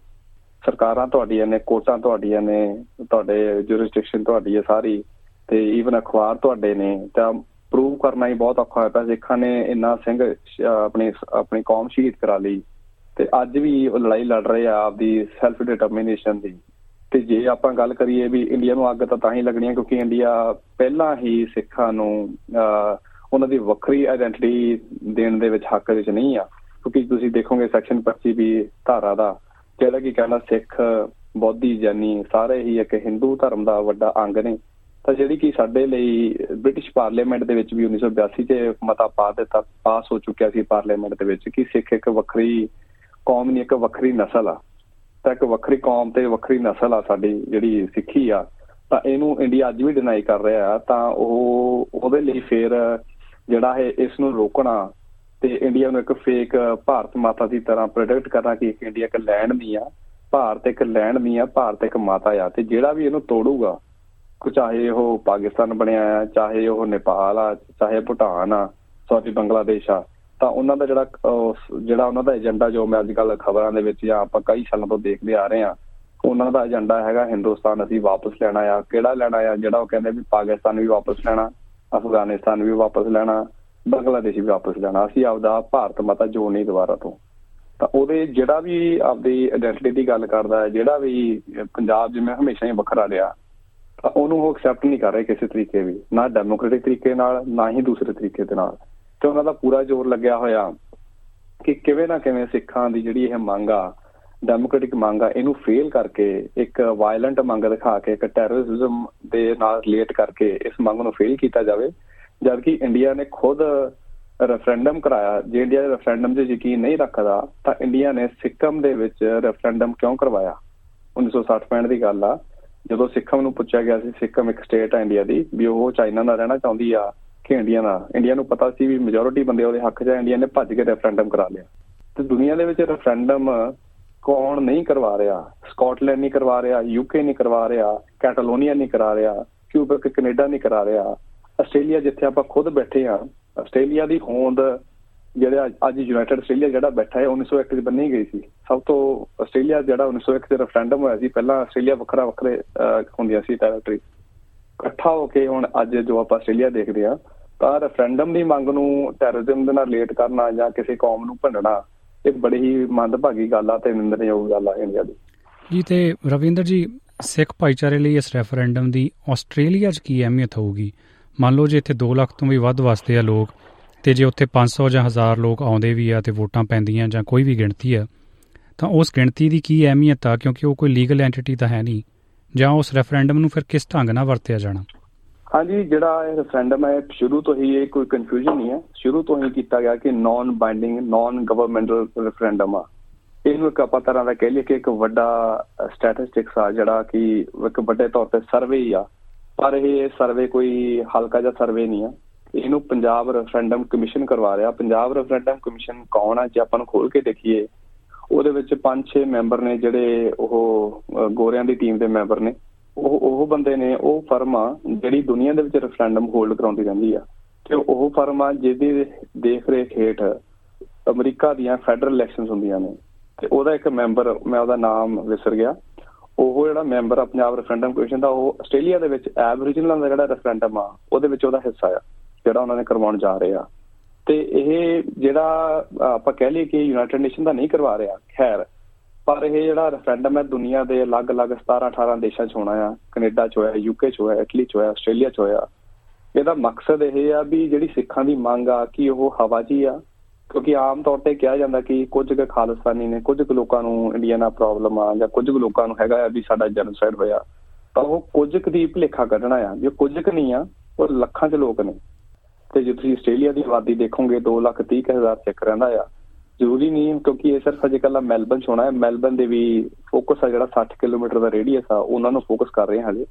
ਸਰਕਾਰਾਂ ਤੁਹਾਡੀਆਂ ਨੇ, ਕੋਰਟਾਂ ਤੁਹਾਡੀਆਂ ਨੇ, ਤੁਹਾਡੇ ਜੁਰਿਸਡਿਕਸ਼ਨ ਤੁਹਾਡੀ ਹੈ ਸਾਰੀ ਤੇ ਈਵਨ ਅਖਬਾਰ ਤੁਹਾਡੇ ਨੇ, ਤਾਂ ਪ੍ਰੂਵ ਕਰਨਾ ਹੀ ਬਹੁਤ ਔਖਾ ਹੋਇਆ ਪਿਆ। ਸਿੱਖਾਂ ਨੇ ਇੰਨਾ ਸਿੰਘ ਆਪਣੀ ਆਪਣੀ ਕੌਮ ਸ਼ਹੀਦ ਕਰਾ ਲਈ ਤੇ ਅੱਜ ਵੀ ਉਹ ਲੜਾਈ ਲੜ ਰਹੇ ਆ ਆਪਦੀ ਸੈਲਫ ਡਿਟਰਮੀਨੇਸ਼ਨ ਦੀ। ਤੇ ਜੇ ਆਪਾਂ ਗੱਲ ਕਰੀਏ ਵੀ ਇੰਡੀਆ ਨੂੰ ਅੱਗ ਤਾਂ ਤਾਂ ਹੀ ਲੱਗਣੀ ਹੈ ਕਿਉਂਕਿ ਇੰਡੀਆ ਪਹਿਲਾਂ ਹੀ ਸਿੱਖਾਂ ਨੂੰ ਉਹਨਾਂ ਦੀ ਵੱਖਰੀ ਆਇਡੈਂਟੀਟੀ ਦੇਣ ਦੇ ਵਿੱਚ ਹੱਕ ਵਿੱਚ ਨਹੀਂ ਆ। ਕਿਉਂਕਿ ਤੁਸੀਂ ਦੇਖੋਗੇ ਸੈਕਸ਼ਨ 25 ਵੀ ਧਾਰਾ ਦਾ, ਜਿਹੜਾ ਕਿ ਕਹਿੰਦਾ ਸਿੱਖ, ਬੌਧੀ, ਜਾਨੀ ਸਾਰੇ ਹੀ ਇੱਕ ਹਿੰਦੂ ਧਰਮ ਦਾ ਵੱਡਾ ਅੰਗ ਨੇ। ਤਾਂ ਜਿਹੜੀ ਕਿ ਸਾਡੇ ਲਈ ਬ੍ਰਿਟਿਸ਼ ਪਾਰਲੀਮੈਂਟ ਦੇ ਵਿੱਚ ਵੀ 1982 'ਚ ਮਤਾ ਪਾ ਦਿੱਤਾ, ਪਾਸ ਹੋ ਚੁੱਕਿਆ ਸੀ ਪਾਰਲੀਮੈਂਟ ਦੇ ਵਿੱਚ ਕਿ ਸਿੱਖ ਇੱਕ ਵੱਖਰੀ ਕੌਮ ਨਹੀਂ, ਇੱਕ ਵੱਖਰੀ ਨਸਲ ਆ। ਤਾਂ ਇੱਕ ਵੱਖਰੀ ਕੌਮ ਤੇ ਵੱਖਰੀ ਨਸਲ ਆ ਸਾਡੀ ਜਿਹੜੀ ਸਿੱਖੀ ਆ। ਤਾਂ ਇਹਨੂੰ ਇੰਡੀਆ ਅੱਜ ਵੀ ਡਿਨਾਈ ਕਰ ਰਿਹਾ ਆ, ਤਾਂ ਉਹ ਉਹਦੇ ਲਈ ਫੇਰ ਜਿਹੜਾ ਹੈ ਇਸ ਨੂੰ ਰੋਕਣਾ ਤੇ ਇੰਡੀਆ ਨੂੰ ਇੱਕ ਫੇਕ ਭਾਰਤ ਮਾਤਾ ਦੀ ਤਰ੍ਹਾਂ ਪ੍ਰੋਡਕਟ ਕਰਨਾ ਕਿ ਇੱਕ ਇੰਡੀਆ ਇੱਕ ਲੈਂਡ ਨਹੀਂ ਆ, ਭਾਰਤ ਇੱਕ ਲੈਂਡ ਨਹੀਂ ਆ, ਭਾਰਤ ਇੱਕ ਮਾਤਾ ਆ ਤੇ ਜਿਹੜਾ ਵੀ ਇਹਨੂੰ ਤੋੜੂਗਾ, ਚਾਹੇ ਉਹ ਪਾਕਿਸਤਾਨ ਬਣਿਆ ਆ, ਚਾਹੇ ਉਹ ਨੇਪਾਲ ਆ, ਚਾਹੇ ਭੂਟਾਨ ਆ, ਸੌਰੀ ਬੰਗਲਾਦੇਸ਼ ਆ, ਤਾਂ ਉਹਨਾਂ ਦਾ ਜਿਹੜਾ ਜਿਹੜਾ ਉਹਨਾਂ ਦਾ ਏਜੰਡਾ ਜੋ ਮੈਂ ਅੱਜ ਕੱਲ ਖਬਰਾਂ ਦੇ ਵਿੱਚ ਜਾਂ ਆਪਾਂ ਕਈ ਸਾਲਾਂ ਤੋਂ ਦੇਖਦੇ ਆ ਰਹੇ ਆ, ਉਹਨਾਂ ਦਾ ਏਜੰਡਾ ਹੈਗਾ ਹਿੰਦੁਸਤਾਨ ਅਸੀਂ ਵਾਪਸ ਲੈਣਾ ਆ, ਕਿਹੜਾ ਲੈਣਾ ਆ, ਜਿਹੜਾ ਉਹ ਕਹਿੰਦੇ ਵੀ ਪਾਕਿਸਤਾਨ ਵੀ ਵਾਪਸ ਲੈਣਾ ਅਫਗਾਨਿਸਤਾਨ ਵੀ ਵਾਪਸ ਲੈਣਾ, ਬੰਗਲਾਦੇਸ਼ ਵੀ ਵਾਪਸ ਲੈਣਾ, ਅਸੀਂ ਆਪਦਾ ਭਾਰਤ ਮਾਤਾ ਜੋ ਨਹੀਂ ਦੁਬਾਰਾ ਤੋਂ। ਤਾਂ ਉਹਦੇ ਜਿਹੜਾ ਵੀ ਆਪਦੀ ਆਇਡੈਂਟੀਟੀ ਦੀ ਗੱਲ ਕਰਦਾ ਹੈ, ਜਿਹੜਾ ਵੀ ਪੰਜਾਬ ਜਿਵੇਂ ਹਮੇਸ਼ਾ ਹੀ ਵੱਖਰਾ ਰਿਹਾ, ਤਾਂ ਉਹਨੂੰ ਉਹ ਐਕਸੈਪਟ ਨਹੀਂ ਕਰ ਰਹੇ ਕਿਸੇ ਤਰੀਕੇ ਵੀ, ਨਾ ਡੈਮੋਕ੍ਰੈਟਿਕ ਤਰੀਕੇ ਨਾਲ, ਨਾ ਹੀ ਦੂਸਰੇ ਤਰੀਕੇ ਦੇ ਨਾਲ। ਤੇ ਉਹਨਾਂ ਦਾ ਪੂਰਾ ਜ਼ੋਰ ਲੱਗਿਆ ਹੋਇਆ ਕਿ ਕਿਵੇਂ ਨਾ ਕਿਵੇਂ ਸਿੱਖਾਂ ਦੀ ਜਿਹੜੀ ਇਹ ਮੰਗ ਆ ਡੈਮੋਕ੍ਰੈਟਿਕ ਮੰਗ ਆ, ਇਹਨੂੰ ਫੇਲ ਕਰਕੇ, ਇੱਕ ਵਾਇਲੈਂਟ ਮੰਗ ਦਿਖਾ ਕੇ, ਇੱਕ ਟੈਰਰਿਜ਼ਮ ਦੇ ਨਾਲ ਰਿਲੇਟ ਕਰਕੇ ਇਸ ਮੰਗ ਨੂੰ ਫੇਲ ਕੀਤਾ ਜਾਵੇ। ਜਦਕਿ ਇੰਡੀਆ ਨੇ ਖੁਦ ਰੈਫਰੈਂਡਮ ਕਰਾਇਆ, ਜੇ ਇੰਡੀਆ ਦੇ ਰੈਫਰੈਂਡਮ 'ਤੇ ਯਕੀਨ ਨਹੀਂ ਰੱਖਦਾ, ਤਾਂ ਇੰਡੀਆ ਨੇ ਸਿੱਕਮ ਦੇ ਵਿੱਚ ਰੈਫਰੈਂਡਮ ਕਿਉਂ ਕਰਵਾਇਆ? 1960 ਦੀ ਗੱਲ ਆ, ਜਦੋਂ ਸਿੱਕਮ ਨੂੰ ਪੁੱਛਿਆ ਗਿਆ ਸੀ, ਸਿੱਕਮ ਇੱਕ ਸਟੇਟ ਹੈ ਇੰਡੀਆ ਦੀ, ਵੀ ਉਹ ਚਾਈਨਾ ਨਾਲ ਰਹਿਣਾ ਚਾਹੁੰਦੀ ਆ ਕਿ ਇੰਡੀਆ ਨਾਲ? ਇੰਡੀਆ ਨੂੰ ਪਤਾ ਸੀ ਵੀ ਮੈਜੋਰਿਟੀ ਬੰਦੇ ਉਹਦੇ ਹੱਕ 'ਚ ਇੰਡੀਆ ਨੇ ਭੱਜ ਕੇ ਰੈਫਰੈਂਡਮ ਕਰਾ ਲਿਆ। ਤੇ ਦੁਨੀਆ ਦੇ ਵਿੱਚ ਰੈਫਰੈਂਡਮ ਕੌਣ ਨਹੀਂ ਕਰਵਾ ਰਿਹਾ, ਸਕਾਟਲੈਂਡ ਨਹੀਂ ਕਰਵਾ ਰਿਹਾ ਯੂਕੇ ਨਹੀਂ ਕਰਵਾ ਰਿਹਾ, ਕੈਟਾਲੋਨੀਆ ਨਹੀਂ ਕਰਾ ਰਿਹਾ ਕਿਊਬੈਕ ਕੈਨੇਡਾ ਨਹੀਂ ਕਰਾ ਰਿਹਾ, ਆਸਟ੍ਰੇਲੀਆ ਜਿੱਥੇ ਆਪਾਂ ਖੁਦ ਬੈਠੇ ਆ ਆਸਟ੍ਰੇਲੀਆ ਦੀ ਹੋਂਦ ਜਿਹੜਾ ਅੱਜ ਯੂਨਾਈਟਿਡ ਆਸਟ੍ਰੇਲੀਆ ਜਿਹੜਾ ਬੈਠਾ ਹੈ 1901 ਚ ਬੰਨੀ ਗਈ ਸੀ। ਸਭ ਤੋਂ ਆਸਟ੍ਰੇਲੀਆ ਜਿਹੜਾ 1901 ਚ ਰੈਫਰੈਂਡਮ ਹੋਇਆ ਸੀ, ਪਹਿਲਾਂ ਆਸਟ੍ਰੇਲੀਆ ਵੱਖਰਾ ਵੱਖਰੇ ਹੁੰਦੀਆਂ ਸੀ ਟੈਰੀਟਰੀ ਇਕੱਠਾ ਹੋ ਕੇ ਹੁਣ ਅੱਜ ਜੋ ਆਪਾਂ ਆਸਟ੍ਰੇਲੀਆ ਦੇਖਦੇ ਆ ਤਾਂ ਰੈਫਰੈਂਡਮ ਦੀ ਮੰਗ ਨੂੰ ਟੈਰਰਿਜ਼ਮ ਦੇ ਨਾਲ ਰਿਲੇਟ ਕਰਨਾ ਜਾਂ ਕਿਸੇ ਕੌਮ ਨੂੰ ਭੰਡਣਾ ਇੱਕ ਬੜੀ ਹੀ ਮੰਦਭਾਗੀ ਗੱਲ ਆ ਤੇ ਨਿੰਦਣਯੋਗ ਗੱਲ ਆ ਇੰਡੀਆ ਦੀ। ਜੀ, ਤੇ ਰਵਿੰਦਰ ਜੀ, ਸਿੱਖ ਭਾਈਚਾਰੇ ਲਈ ਇਸ ਰੈਫਰੈਂਡਮ ਦੀ ਆਸਟ੍ਰੇਲੀਆ 'ਚ ਕੀ ਅਹਿਮੀਅਤ ਹੋਊਗੀ? ਮੰਨ ਲਓ ਜੇ ਇੱਥੇ 2 ਲੱਖ ਤੋਂ ਵੀ ਵੱਧ ਵਸਦੇ ਆ ਲੋਕ ਤੇ ਜੇ ਉੱਥੇ 500 ਜਾਂ 1000 ਲੋਕ ਆਉਂਦੇ ਵੀ ਆ ਤੇ ਵੋਟਾਂ ਪੈਂਦੀਆਂ ਜਾਂ ਕੋਈ ਵੀ ਗਿਣਤੀ ਆ, ਤਾਂ ਉਸ ਗਿਣਤੀ ਦੀ ਕੀ ਅਹਿਮੀਅਤ ਆ? ਕਿਉਂਕਿ ਉਹ ਕੋਈ ਲੀਗਲ ਐਂਟੀਟੀ ਤਾਂ ਹੈ ਨਹੀਂ। ਜਾਂ ਉਸ ਰੈਫਰੈਂਡਮ ਨੂੰ ਫਿਰ ਕਿਸ ਢੰਗ ਨਾਲ ਵਰਤਿਆ ਜਾਣਾ? ਹਾਂਜੀ, ਜਿਹੜਾ ਇਹ ਰੈਫਰੈਂਡਮ ਹੈ, ਸ਼ੁਰੂ ਤੋਂ ਹੀ ਇਹ ਕੋਈ ਕਨਫਿਊਜ਼ਨ ਨਹੀਂ ਹੈ। ਸ਼ੁਰੂ ਤੋਂ ਹੀ ਕੀਤਾ ਗਿਆ ਕਿ non binding non governmental referendum ਆ। ਇਹਨੂੰ ਇੱਕ ਆਪਾਂ ਤਰ੍ਹਾਂ ਦਾ ਕਹਿ ਲਈਏ ਕਿ ਇੱਕ ਵੱਡਾ ਸਟੈਟਿਸਟਿਕਸ ਆ, ਜਿਹੜਾ ਕਿ ਇੱਕ ਵੱਡੇ ਤੌਰ ਤੇ ਸਰਵੇ ਹੀ ਆ। ਪਰ ਇਹ ਸਰਵੇ ਕੋਈ ਹਲਕਾ ਜਿਹਾ ਸਰਵੇ ਨਹੀਂ ਆ। ਇਹਨੂੰ ਪੰਜਾਬ ਰੈਫਰੈਂਡਮ ਕਮਿਸ਼ਨ ਕਰਵਾ ਰਿਹਾ। ਪੰਜਾਬ ਰੈਫਰੈਂਡਮ ਕਮਿਸ਼ਨ ਕੌਣ ਆ, ਜੇ ਆਪਾਂ ਨੂੰ ਖੋਲ ਕੇ ਦੇਖੀਏ, ਉਹਦੇ ਵਿੱਚ 5-6 ਮੈਂਬਰ ਨੇ ਜਿਹੜੇ ਉਹ ਗੋਰਿਆਂ ਦੀ ਟੀਮ ਦੇ ਮੈਂਬਰ ਨੇ। ਉਹ ਉਹ ਬੰਦੇ ਨੇ ਉਹ ਫਰਮ ਆ ਜਿਹੜੀ ਦੁਨੀਆ ਦੇ ਵਿੱਚ ਰੈਫਰੈਂਡਮ ਹੋਲਡ ਕਰਾਉਂਦੀ ਰਹਿੰਦੀ ਆ। ਤੇ ਉਹ ਫਰਮ ਆ ਜਿਹਦੀ ਦੇਖ ਰੇਖ ਹੇਠ ਅਮਰੀਕਾ ਦੀਆਂ ਫੈਡਰਲ ਇਲੈਕਸ਼ਨਸ ਹੁੰਦੀਆਂ ਨੇ। ਤੇ ਉਹਦਾ ਇੱਕ ਮੈਂਬਰ ਮੈਂ ਉਹਦਾ ਨਾਮ ਵਿਸਰ ਗਿਆ। ਉਹ ਜਿਹੜਾ ਮੈਂਬਰ ਆ, ਪੰਜਾਬ ਰੈਫਰੈਂਡਮ ਕਮਿਸ਼ਨ ਦਾ, ਉਹ ਆਸਟ੍ਰੇਲੀਆ ਦੇ ਵਿੱਚ ਐਬਰੀਜਨਲ ਦਾ ਜਿਹੜਾ ਰੈਫਰੈਂਡਮ ਆ, ਉਹਦੇ ਵਿੱਚ ਉਹਦਾ ਹਿੱਸਾ ਆ, ਜਿਹੜਾ ਉਹਨਾਂ ਨੇ ਕਰਵਾਉਣ ਜਾ ਰਹੇ ਆ। ਤੇ ਇਹ ਜਿਹੜਾ ਆਪਾਂ ਕਹਿ ਲਈਏ ਕਿ ਯੂਨਾਈਟਿਡ ਨੇਸ਼ਨ ਦਾ ਨਹੀਂ ਕਰਵਾ ਰਿਹਾ, ਖੈਰ ਪਰ ਇਹ ਜਿਹੜਾ ਰੈਫਰੈਂਡਮ ਹੈ ਦੁਨੀਆ ਦੇ ਅਲੱਗ-ਅਲੱਗ 17 18 ਦੇਸ਼ਾਂ 'ਚ ਹੋਣਾ ਆ। ਕੈਨੇਡਾ 'ਚ ਹੋਇਆ ਯੂਕੇ 'ਚ ਹੋਇਆ, ਇਟਲੀ 'ਚ ਹੋਇਆ, ਆਸਟ੍ਰੇਲੀਆ 'ਚ ਹੋਇਆ। ਇਹਦਾ ਮਕਸਦ ਇਹ ਆ ਵੀ ਜਿਹੜੀ ਸਿੱਖਾਂ ਦੀ ਮੰਗ ਆ ਕਿ ਉਹ ਹਵਾ 'ਚ ਹੀ ਆ। ਕਿਉਂਕਿ ਆਮ ਤੌਰ ਤੇ ਕਿਹਾ ਜਾਂਦਾ ਕਿ ਕੁਝ ਕੁ ਖਾਲਸਤਾਨੀ ਨੇ, ਕੁਝ ਕੁ ਲੋਕਾਂ ਨੂੰ ਇੰਡੀਆ ਨਾਲ ਪ੍ਰੋਬਲਮ ਆ ਜਾਂ ਕੁਝ ਕੁ ਲੋਕਾਂ ਨੂੰ ਹੈਗਾ ਆ ਵੀ ਸਾਡਾ ਜੈਨੋਸਾਈਡ ਹੋਇਆ। ਤਾਂ ਉਹ ਕੁਝ ਕੁ ਦੀ ਭਲੇਖਾ ਕੱਢਣਾ ਆ। ਜੇ ਕੁਝ ਕੁ ਨਹੀਂ ਆ, ਉਹ ਲੱਖਾਂ 'ਚ ਲੋਕ ਨੇ। ਤੇ ਜੇ ਤੁਸੀਂ ਆਸਟ੍ਰੇਲੀਆ ਦੀ ਆਬਾਦੀ ਦੇਖੋਗੇ 2 ਲੱਖ 30 ਹਜ਼ਾਰ ਸਿੱਖ ਰਹਿੰਦਾ ਆ। ਜ਼ਰੂਰੀ ਨਹੀਂ ਕਿਉਂਕਿ ਇਹ ਸਿਰਫ ਅਜੇ ਕੱਲਾ ਮੈਲਬਨ ਚ ਹੋਣਾ ਹੈ। ਮੈਲਬਨ ਦੇ ਵੀ ਫੋਕਸ ਆ ਜਿਹੜਾ 60 ਕਿਲੋਮੀਟਰ ਦਾ ਰੇਡੀਅਸ ਆ, ਉਹਨਾਂ ਨੂੰ ਫੋਕਸ ਕਰ ਰਹੇ ਹਾਂ ਹਲੇ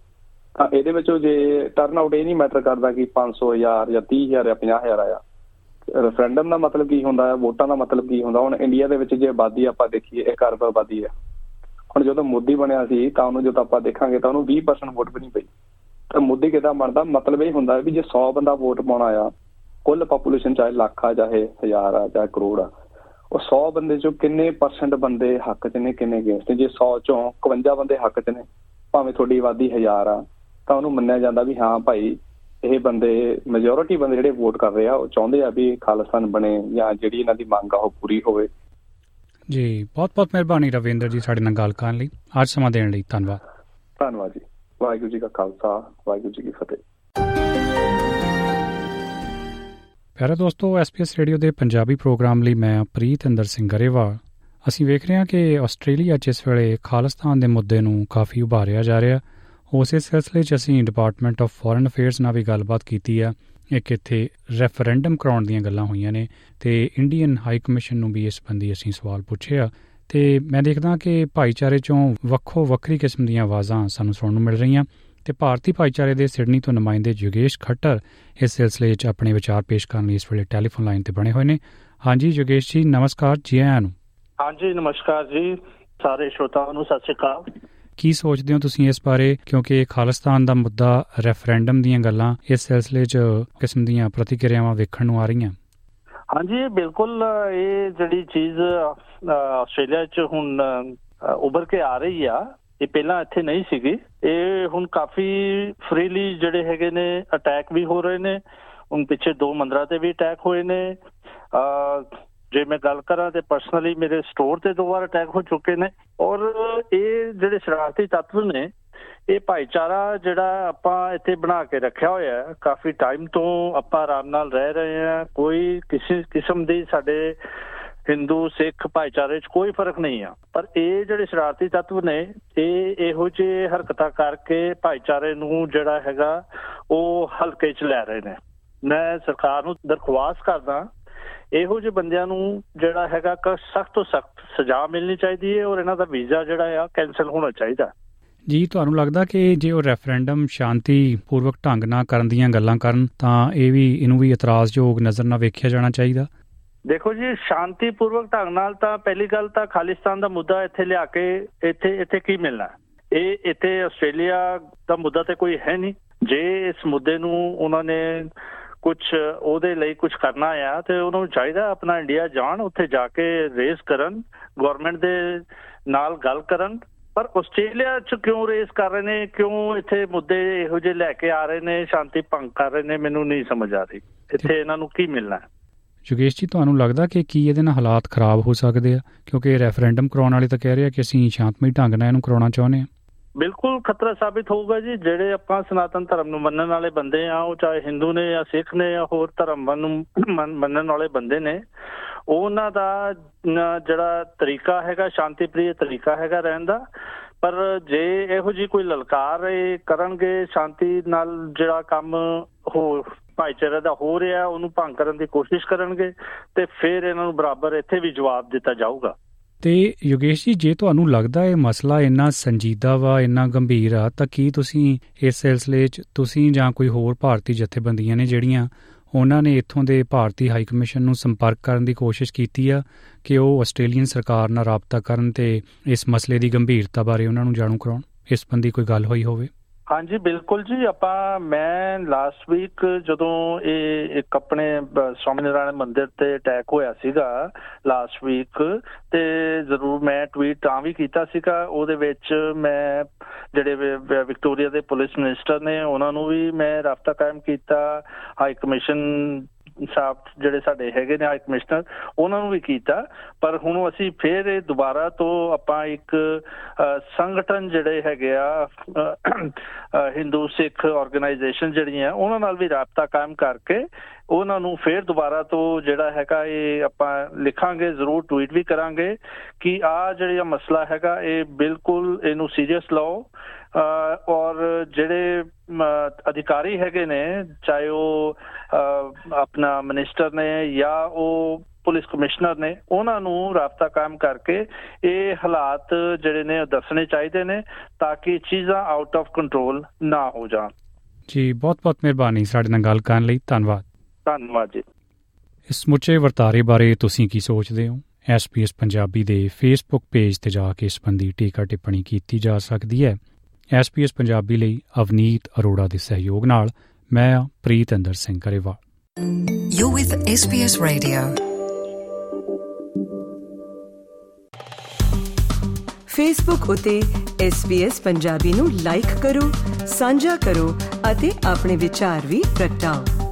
ਤਾਂ ਇਹਦੇ ਵਿੱਚੋਂ ਜੇ ਟਰਨ ਆਊਟ ਇਹ ਨਹੀਂ ਮੈਟਰ ਕਰਦਾ ਕਿ 500000 ਜਾਂ 30000 ਜਾਂ 50000 ਆਇਆ। ਰੈਫਰੈਂਡਮ ਦਾ ਮਤਲਬ ਕੀ ਹੁੰਦਾ ਹੈ? ਵੋਟਾਂ ਦਾ ਮਤਲਬ ਕੀ ਹੁੰਦਾ? ਹੁਣ ਇੰਡੀਆ ਦੇ ਵਿੱਚ ਜੇ ਆਬਾਦੀ ਆਪਾਂ ਦੇਖੀਏ ਇੱਕ ਅਰਬ ਆਬਾਦੀ ਹੈ। ਹੁਣ ਜਦੋਂ ਮੋਦੀ ਬਣਿਆ ਸੀ, ਤਾਂ ਉਹਨੂੰ ਜਦੋਂ ਆਪਾਂ ਦੇਖਾਂਗੇ, ਤਾਂ ਉਹਨੂੰ 20% ਵੋਟ ਵੀ ਨਹੀਂ ਪਈ। ਤਾਂ ਮੋਦੀ ਕਿਦਾਂ ਬਣਦਾ? ਮਤਲਬ ਇਹ ਹੁੰਦਾ ਵੀ ਜੇ 100 ਬੰਦਾ ਵੋਟ ਪਾਉਣਾ ਆ ਕੁੱਲ ਪੋਪੂਲੇਸ਼ਨ ਚਾਹੇ ਲੱਖ ਆ, ਚਾਹੇ ਹਜ਼ਾਰ ਆ, ਚਾਹੇ ਕਰੋੜ ਆ ਉਹ 100 ਬੰਦੇ ਚੋਂ ਕਿੰਨੇ ਪਰਸੈਂਟ ਬੰਦੇ ਹੱਕ 'ਚ ਨੇ ਕਿੰਨੇ ਅਗੇਂਸਟ ਜੇ 100 ਚੋਂ 51 ਬੰਦੇ ਹੱਕ 'ਚ ਨੇ ਭਾਵੇਂ ਤੁਹਾਡੀ ਆਬਾਦੀ ਹਜ਼ਾਰ ਆ ਤਾਂ ਉਹਨੂੰ ਮੰਨਿਆ ਜਾਂਦਾ ਵੀ ਹਾਂ ਭਾਈ ਇਹ ਬੰਦੇ ਮੈਜੋਰਿਟੀ ਬੰਦੇ ਜਿਹੜੇ ਵੋਟ ਕਰ ਰਹੇ ਆ ਉਹ ਚਾਹੁੰਦੇ ਆ ਵੀ ਖਾਲਸਤਾਨ ਬਣੇ ਜਾਂ ਜਿਹੜੀ ਇਹਨਾਂ ਦੀ ਮੰਗ ਆ ਉਹ ਪੂਰੀ ਹੋਵੇ। ਜੀ ਬਹੁਤ ਬਹੁਤ ਮਿਹਰਬਾਨੀ ਰਵਿੰਦਰ ਜੀ ਸਾਡੇ ਨਾਲ ਗੱਲ ਕਰਨ ਲਈ। ਅੱਜ ਸਮਾਂ ਦੇਣ ਲਈ ਧੰਨਵਾਦ। ਧੰਨਵਾਦ ਜੀ। ਵਾਹਿਗੁਰੂ ਜੀ ਕਾ ਖਾਲਸਾ ਵਾਹਿਗੁਰੂ ਜੀ ਕੀ ਫਤਿਹ। ਪਿਆਰੇ ਦੋਸਤੋ ਐਸਪੀਐਸ ਰੇਡੀਓ ਦੇ ਪੰਜਾਬੀ ਪ੍ਰੋਗਰਾਮ ਲਈ ਮੈਂ ਪ੍ਰੀਤ ਅੰਦਰ ਸਿੰਘ ਗਰੇਵਾਲ। ਅਸੀਂ ਵੇਖ ਰਹੇ ਹਾਂ ਕਿ ਆਸਟ੍ਰੇਲੀਆ 'ਚ ਇਸ ਵੇਲੇ ਖਾਲਿਸਤਾਨ ਦੇ ਮੁੱਦੇ ਨੂੰ ਕਾਫੀ ਉਭਾਰਿਆ ਜਾ ਰਿਹਾ। ਉਸੇ ਸਿਲਸਿਲੇ 'ਚ ਅਸੀਂ ਡਿਪਾਰਟਮੈਂਟ ਆਫ ਫੋਰਨ ਅਫੇਅਰਸ ਨਾਲ ਵੀ ਗੱਲਬਾਤ ਕੀਤੀ ਆ ਇੱਕ ਇੱਥੇ ਰੈਫਰੈਂਡਮ ਕਰਾਉਣ ਦੀਆਂ ਗੱਲਾਂ ਹੋਈਆਂ ਨੇ ਤੇ ਇੰਡੀਅਨ ਹਾਈ ਕਮਿਸ਼ਨ ਨੂੰ ਵੀ ਇਸ ਬੰਦੀ ਅਸੀਂ ਸਵਾਲ ਪੁੱਛਿਆ ਤੇ ਮੈਂ ਦੇਖਦਾ ਕਿ ਭਾਈਚਾਰੇ 'ਚੋਂ ਵੱਖੋ ਵੱਖਰੀ ਕਿਸਮ ਦੀਆਂ ਆਵਾਜ਼ਾਂ ਸਾਨੂੰ ਸੁਣਨ ਨੂੰ ਮਿਲ ਰਹੀਆਂ। ਤੇ ਭਾਰਤੀ ਭਾਈਚਾਰੇ ਦੇ ਸਿਡਨੀ ਤੋਂ ਨੁਮਾਇੰਦੇ ਜੁਗੇਸ਼ ਖੱਟਰ ਇਸ ਸਿਲਸਿਲੇ 'ਚ ਆਪਣੇ ਵਿਚਾਰ ਪੇਸ਼ ਕਰਨ ਲਈ ਇਸ ਵੇਲੇ ਟੈਲੀਫੋਨ ਲਾਈਨ ਤੇ ਬਣੇ ਹੋਏ ਨੇ। ਹਾਂਜੀ ਯੋਗੇਸ਼ ਜੀ ਨਮਸਕਾਰ ਜੀ ਆਇਆਂ ਨੂੰ। ਹਾਂਜੀ ਨਮਸਕਾਰ ਜੀ ਸਾਰੇ ਸ਼ਰੋਤਾਵਾਂ ਨੂੰ ਸਤਿ ਸ਼੍ਰੀ ਅਕਾਲ। ਕੀ ਸੋਚਦੇ ਹੋ ਤੁਸੀਂ ਇਸ ਬਾਰੇ? ਕਿਉਂਕਿ ਖਾਲਿਸਤਾਨ ਦਾ ਮੁੱਦਾ ਰੈਫਰੈਂਡਮ ਦੀਆਂ ਗੱਲਾਂ ਇਸ ਸਿਲਸਿਲੇ 'ਚ ਕਿਸਮ ਦੀਆਂ ਪ੍ਰਤੀਕਿਰਿਆਵਾਂ ਵੇਖਣ ਨੂੰ ਆ ਰਹੀਆਂ। ਹਾਂਜੀ ਬਿਲਕੁਲ ਇਹ ਜਿਹੜੀ ਚੀਜ਼ ਆਸਟ੍ਰੇਲੀਆ 'ਚ ਹੁਣ ਉੱਭਰ ਕੇ ਆ ਰਹੀ ਆ। ਇਹ ਪਹਿਲਾਂ ਇੱਥੇ ਨਹੀਂ ਸੀਗੀ। ਇਹ ਹੁਣ ਕਾਫੀ ਫ੍ਰੀਲੀ ਜਿਹੜੇ ਹੈਗੇ ਨੇ ਅਟੈਕ ਵੀ ਹੋ ਰਹੇ ਨੇ। ਹੁਣ ਪਿੱਛੇ ਦੋ ਮੰਦਰਾਂ ਤੇ ਵੀ ਅਟੈਕ ਹੋਏ ਨੇ। ਜੇ ਮੈਂ ਗੱਲ ਕਰਾਂ ਤੇ ਪਰਸਨਲੀ ਮੇਰੇ ਸਟੋਰ ਤੇ ਦੋ ਵਾਰ ਅਟੈਕ ਹੋ ਚੁੱਕੇ ਨੇ। ਔਰ ਇਹ ਜਿਹੜੇ ਸ਼ਰਾਰਤੀ ਤੱਤਵ ਨੇ, ਇਹ ਭਾਈਚਾਰਾ ਜਿਹੜਾ ਆਪਾਂ ਇੱਥੇ ਬਣਾ ਕੇ ਰੱਖਿਆ ਹੋਇਆ ਹੈ, ਕਾਫੀ ਟਾਈਮ ਤੋਂ ਆਪਾਂ ਆਰਾਮ ਨਾਲ ਰਹਿ ਰਹੇ ਹਾਂ। ਕੋਈ ਕਿਸੇ ਕਿਸਮ ਦੀ ਸਾਡੇ ਹਿੰਦੂ, ਸਿੱਖ ਭਾਈਚਾਰੇ 'ਚ ਕੋਈ ਫ਼ਰਕ ਨਹੀਂ ਆ। ਪਰ ਇਹ ਜਿਹੜੇ ਸ਼ਰਾਰਤੀ ਤੱਤਵ ਨੇ, ਇਹ ਇਹੋ ਜਿਹੇ ਹਰਕਤਾਂ ਕਰਕੇ ਭਾਈਚਾਰੇ ਨੂੰ ਜਿਹੜਾ ਹੈਗਾ, ਉਹ ਹਲਕੇ 'ਚ ਲੈ ਰਹੇ ਨੇ। ਮੈਂ ਸਰਕਾਰ ਨੂੰ ਦਰਖਾਸਤ ਕਰਦਾ, ਇਹੋ ਜਿਹੇ ਬੰਦਿਆਂ ਨੂੰ ਜਿਹੜਾ ਹੈਗਾ ਕਿ ਸਖਤ ਤੋਂ ਸਖਤ ਸਜ਼ਾ ਮਿਲਣੀ ਚਾਹੀਦੀ ਹੈ ਔਰ ਇਹਨਾਂ ਦਾ ਵੀਜ਼ਾ ਜਿਹੜਾ ਆ ਕੈਨਸਲ ਹੋਣਾ ਚਾਹੀਦਾ। ਜੀ, ਤੁਹਾਨੂੰ ਲੱਗਦਾ ਕਿ ਜੇ ਉਹ ਰੈਫਰੈਂਡਮ ਸ਼ਾਂਤੀ ਪੂਰਵਕ ਢੰਗ ਨਾਲ ਕਰਨ ਦੀਆਂ ਗੱਲਾਂ ਕਰਨ, ਤਾਂ ਇਹ ਵੀ, ਇਹਨੂੰ ਵੀ ਇਤਰਾਜ਼ਯੋਗ ਨਜ਼ਰ ਨਾਲ ਵੇਖਿਆ ਜਾਣਾ ਚਾਹੀਦਾ? ਦੇਖੋ ਜੀ ਸ਼ਾਂਤੀਪੂਰਵਕ ਢੰਗ ਨਾਲ ਤਾਂ ਪਹਿਲੀ ਗੱਲ ਤਾਂ ਖਾਲਿਸਤਾਨ ਦਾ ਮੁੱਦਾ ਇੱਥੇ ਲਿਆ ਕੇ ਇੱਥੇ ਇੱਥੇ ਕੀ ਮਿਲਣਾ? ਇਹ ਇੱਥੇ ਆਸਟ੍ਰੇਲੀਆ ਦਾ ਮੁੱਦਾ ਤੇ ਕੋਈ ਹੈ ਨਹੀਂ। ਜੇ ਇਸ ਮੁੱਦੇ ਨੂੰ ਉਹਨਾਂ ਨੇ ਕੁਝ ਉਹਦੇ ਲਈ ਕੁਝ ਕਰਨਾ ਆ ਤੇ ਉਹਨਾਂ ਨੂੰ ਚਾਹੀਦਾ ਆਪਣਾ ਇੰਡੀਆ ਜਾਣ ਉੱਥੇ ਜਾ ਕੇ ਰੇਸ ਕਰਨ ਗਵਰਨਮੈਂਟ ਦੇ ਨਾਲ ਗੱਲ ਕਰਨ। ਪਰ ਆਸਟ੍ਰੇਲੀਆ ਚ ਕਿਉਂ ਰੇਸ ਕਰ ਰਹੇ ਨੇ? ਕਿਉਂ ਇੱਥੇ ਮੁੱਦੇ ਇਹੋ ਜਿਹੇ ਲੈ ਕੇ ਆ ਰਹੇ ਨੇ? ਸ਼ਾਂਤੀ ਭੰਗ ਕਰ ਰਹੇ ਨੇ? ਮੈਨੂੰ ਨਹੀਂ ਸਮਝ ਆ ਰਹੀ। ਇੱਥੇ ਇਹਨਾਂ ਨੂੰ ਕੀ ਮਿਲਣਾ? ਹੈ ਜੁਗੇਸ਼ ਜੀ, ਤੁਹਾਨੂੰ ਲੱਗਦਾ ਕਿ ਕੀ ਇਹਦੇ ਨਾਲ ਹਾਲਾਤ ਖਰਾਬ ਹੋ ਸਕਦੇ ਆ? ਕਿਉਂਕਿ ਰੈਫਰੈਂਡਮ ਕਰਾਉਣ ਵਾਲੇ ਤਾਂ ਕਹਿ ਰਹੇ ਆ ਕਿ ਅਸੀਂ ਸ਼ਾਂਤਮਈ ਢੰਗ ਨਾਲ ਇਹਨੂੰ ਕਰਾਉਣਾ ਚਾਹੁੰਦੇ ਆ। ਬਿਲਕੁਲ ਖਤਰਾ ਸਾਬਿਤ ਹੋਊਗਾ ਜੀ। ਜਿਹੜੇ ਆਪਾਂ ਸਨਾਤਨ ਧਰਮ ਨੂੰ ਮੰਨਣ ਵਾਲੇ ਬੰਦੇ ਆ, ਉਹ ਚਾਹੇ ਹਿੰਦੂ ਨੇ ਜਾਂ ਸਿੱਖ ਨੇ ਜਾਂ ਹੋਰ ਧਰਮ ਨੂੰ ਮੰਨਣ ਵਾਲੇ ਬੰਦੇ ਨੇ, ਉਹਨਾਂ ਦਾ ਜਿਹੜਾ ਤਰੀਕਾ ਹੈਗਾ ਸ਼ਾਂਤੀਪ੍ਰਿਯ ਤਰੀਕਾ ਹੈਗਾ ਰਹਿਣ ਦਾ। ਪਰ ਜੇ ਇਹੋ ਜੀ ਕੋਈ ਲਲਕਾਰ ਕਰਨਗੇ, ਸ਼ਾਂਤੀ ਨਾਲ ਜਿਹੜਾ ਕੰਮ ਹੋ ਭਾਈਚਾਰੇ ਦਾ ਹੋ ਰਿਹਾ, ਉਹਨੂੰ ਭੰਗ ਕਰਨ ਦੀ ਕੋਸ਼ਿਸ਼ ਕਰਨਗੇ ਤੇ ਫਿਰ ਇਹਨਾਂ ਨੂੰ ਬਰਾਬਰ ਇੱਥੇ ਵੀ ਜਵਾਬ ਦਿੱਤਾ ਜਾਊਗਾ। ਤੇ ਯੋਗੇਸ਼ ਜੀ, ਜੇ ਤੁਹਾਨੂੰ ਲੱਗਦਾ ਇਹ ਮਸਲਾ ਇੰਨਾ ਸੰਜੀਦਾ ਵਾ, ਇੰਨਾ ਗੰਭੀਰ ਆ, ਤਾਂ ਕੀ ਤੁਸੀਂ ਇਸ ਸਿਲਸਿਲੇ 'ਚ ਤੁਸੀਂ ਜਾਂ ਕੋਈ ਹੋਰ ਭਾਰਤੀ ਜਥੇਬੰਦੀਆਂ ਨੇ ਜਿਹੜੀਆਂ ਉਹਨਾਂ ਨੇ ਇੱਥੋਂ ਦੇ ਭਾਰਤੀ ਹਾਈ ਕਮਿਸ਼ਨ ਨੂੰ ਸੰਪਰਕ ਕਰਨ ਦੀ ਕੋਸ਼ਿਸ਼ ਕੀਤੀ ਆ ਕਿ ਉਹ ਆਸਟ੍ਰੇਲੀਅਨ ਸਰਕਾਰ ਨਾਲ ਰਾਬਤਾ ਕਰਨ ਤੇ ਇਸ ਮਸਲੇ ਦੀ ਗੰਭੀਰਤਾ ਬਾਰੇ ਉਹਨਾਂ ਨੂੰ ਜਾਣੂ ਕਰਾਉਣ? ਇਸ ਸੰਬੰਧੀ ਕੋਈ ਗੱਲ ਹੋਈ ਹੋਵੇ। ਹਾਂਜੀ, ਬਿਲਕੁਲ ਜੀ। ਆਪਾਂ, ਮੈਂ ਲਾਸਟ ਵੀਕ ਜਦੋਂ ਇਹ ਇੱਕ ਆਪਣੇ ਸਵਾਮੀ ਨਾਰਾਇਣ ਮੰਦਿਰ ਤੇ ਅਟੈਕ ਹੋਇਆ ਸੀਗਾ ਲਾਸਟ ਵੀਕ ਤੇ ਜ਼ਰੂਰ ਮੈਂ ਟਵੀਟ ਤਾਂ ਵੀ ਕੀਤਾ ਸੀਗਾ। ਉਹਦੇ ਵਿੱਚ ਮੈਂ ਜਿਹੜੇ ਵਿਕਟੋਰੀਆ ਦੇ ਪੁਲਿਸ ਮਿਨਿਸਟਰ ਨੇ, ਉਹਨਾਂ ਨੂੰ ਵੀ ਮੈਂ ਰਾਬਤਾ ਕਾਇਮ ਕੀਤਾ। ਹਾਈ ਕਮਿਸ਼ਨ ਸਾਹਿਬ ਜਿਹੜੇ ਸਾਡੇ ਹੈਗੇ ਨੇ ਹਾਈ ਕਮਿਸ਼ਨਰ, ਉਹਨਾਂ ਨੂੰ ਵੀ ਕੀਤਾ। ਪਰ ਹੁਣ ਅਸੀਂ ਫੇਰ ਇਹ ਦੁਬਾਰਾ ਤੋਂ ਆਪਾਂ ਇੱਕ ਸੰਗਠਨ ਜਿਹੜੇ ਹੈਗੇ ਆ ਹਿੰਦੂ ਸਿੱਖ ਆਰਗੇਨਾਈਜੇਸ਼ਨ ਜਿਹੜੀਆਂ ਉਹਨਾਂ ਨਾਲ ਵੀ ਰਾਬਤਾ ਕਾਇਮ ਕਰਕੇ ਉਹਨਾਂ ਨੂੰ ਫੇਰ ਦੁਬਾਰਾ ਤੋਂ ਜਿਹੜਾ ਹੈਗਾ ਇਹ ਆਪਾਂ ਲਿਖਾਂਗੇ, ਜ਼ਰੂਰ ਟਵੀਟ ਵੀ ਕਰਾਂਗੇ ਕਿ ਆ ਜਿਹੜਾ ਮਸਲਾ ਹੈਗਾ, ਇਹ ਬਿਲਕੁਲ ਇਹਨੂੰ ਸੀਰੀਅਸ ਲਓ। ਔਰ ਜਿਹੜੇ ਅਧਿਕਾਰੀ ਹੈਗੇ ਨੇ ਚਾਹੇ ਉਹ ਆਪਣਾ ਮਿਨਿਸਟਰ ਨੇ ਜਾਂ ਉਹ ਪੁਲਿਸ ਕਮਿਸ਼ਨਰ ਨੇ ਉਹਨਾਂ ਨੂੰ ਰਾਬਤਾ ਕਾਇਮ ਕਰਕੇ ਇਹ ਹਾਲਾਤ ਜਿਹੜੇ ਨੇ ਦੱਸਣੇ ਚਾਹੀਦੇ ਨੇ ਤਾਂ ਕਿ ਚੀਜ਼ਾਂ ਆਊਟ ਆਫ ਕੰਟਰੋਲ ਨਾ ਹੋ ਜਾਣ। ਜੀ ਬਹੁਤ-ਬਹੁਤ ਮਿਹਰਬਾਨੀ ਸਾਡੇ ਨਾਲ ਗੱਲ ਕਰਨ ਲਈ। ਧੰਨਵਾਦ। ਧੰਨਵਾਦ ਜੀ। ਇਸ ਮੁੱਚੇ ਵਰਤਾਰੇ ਬਾਰੇ ਤੁਸੀਂ ਕੀ ਸੋਚਦੇ ਹੋ? ਐਸਪੀਐਸ ਪੰਜਾਬੀ ਦੇ ਫੇਸਬੁੱਕ ਪੇਜ ਤੇ ਜਾ ਕੇ ਇਸ ਸੰਬੰਧੀ ਟੀਕਾ ਟਿੱਪਣੀ ਕੀਤੀ ਜਾ ਸਕਦੀ ਹੈ। ਐਸਪੀਐਸ ਪੰਜਾਬੀ ਲਈ ਅਵਨੀਤ ਅਰੋੜਾ ਦੇ ਸਹਿਯੋਗ ਨਾਲ ਮੈਂ Preetinder Singh Karewal you with SPS radio Facebook ਉਤੇ ਐਸਪੀਐਸ ਪੰਜਾਬੀ ਨੂੰ ਲਾਈਕ ਕਰੋ ਸਾਂਝਾ ਕਰੋ ਅਤੇ ਆਪਣੇ ਵਿਚਾਰ ਵੀ ਪ੍ਰਗਟਾਓ।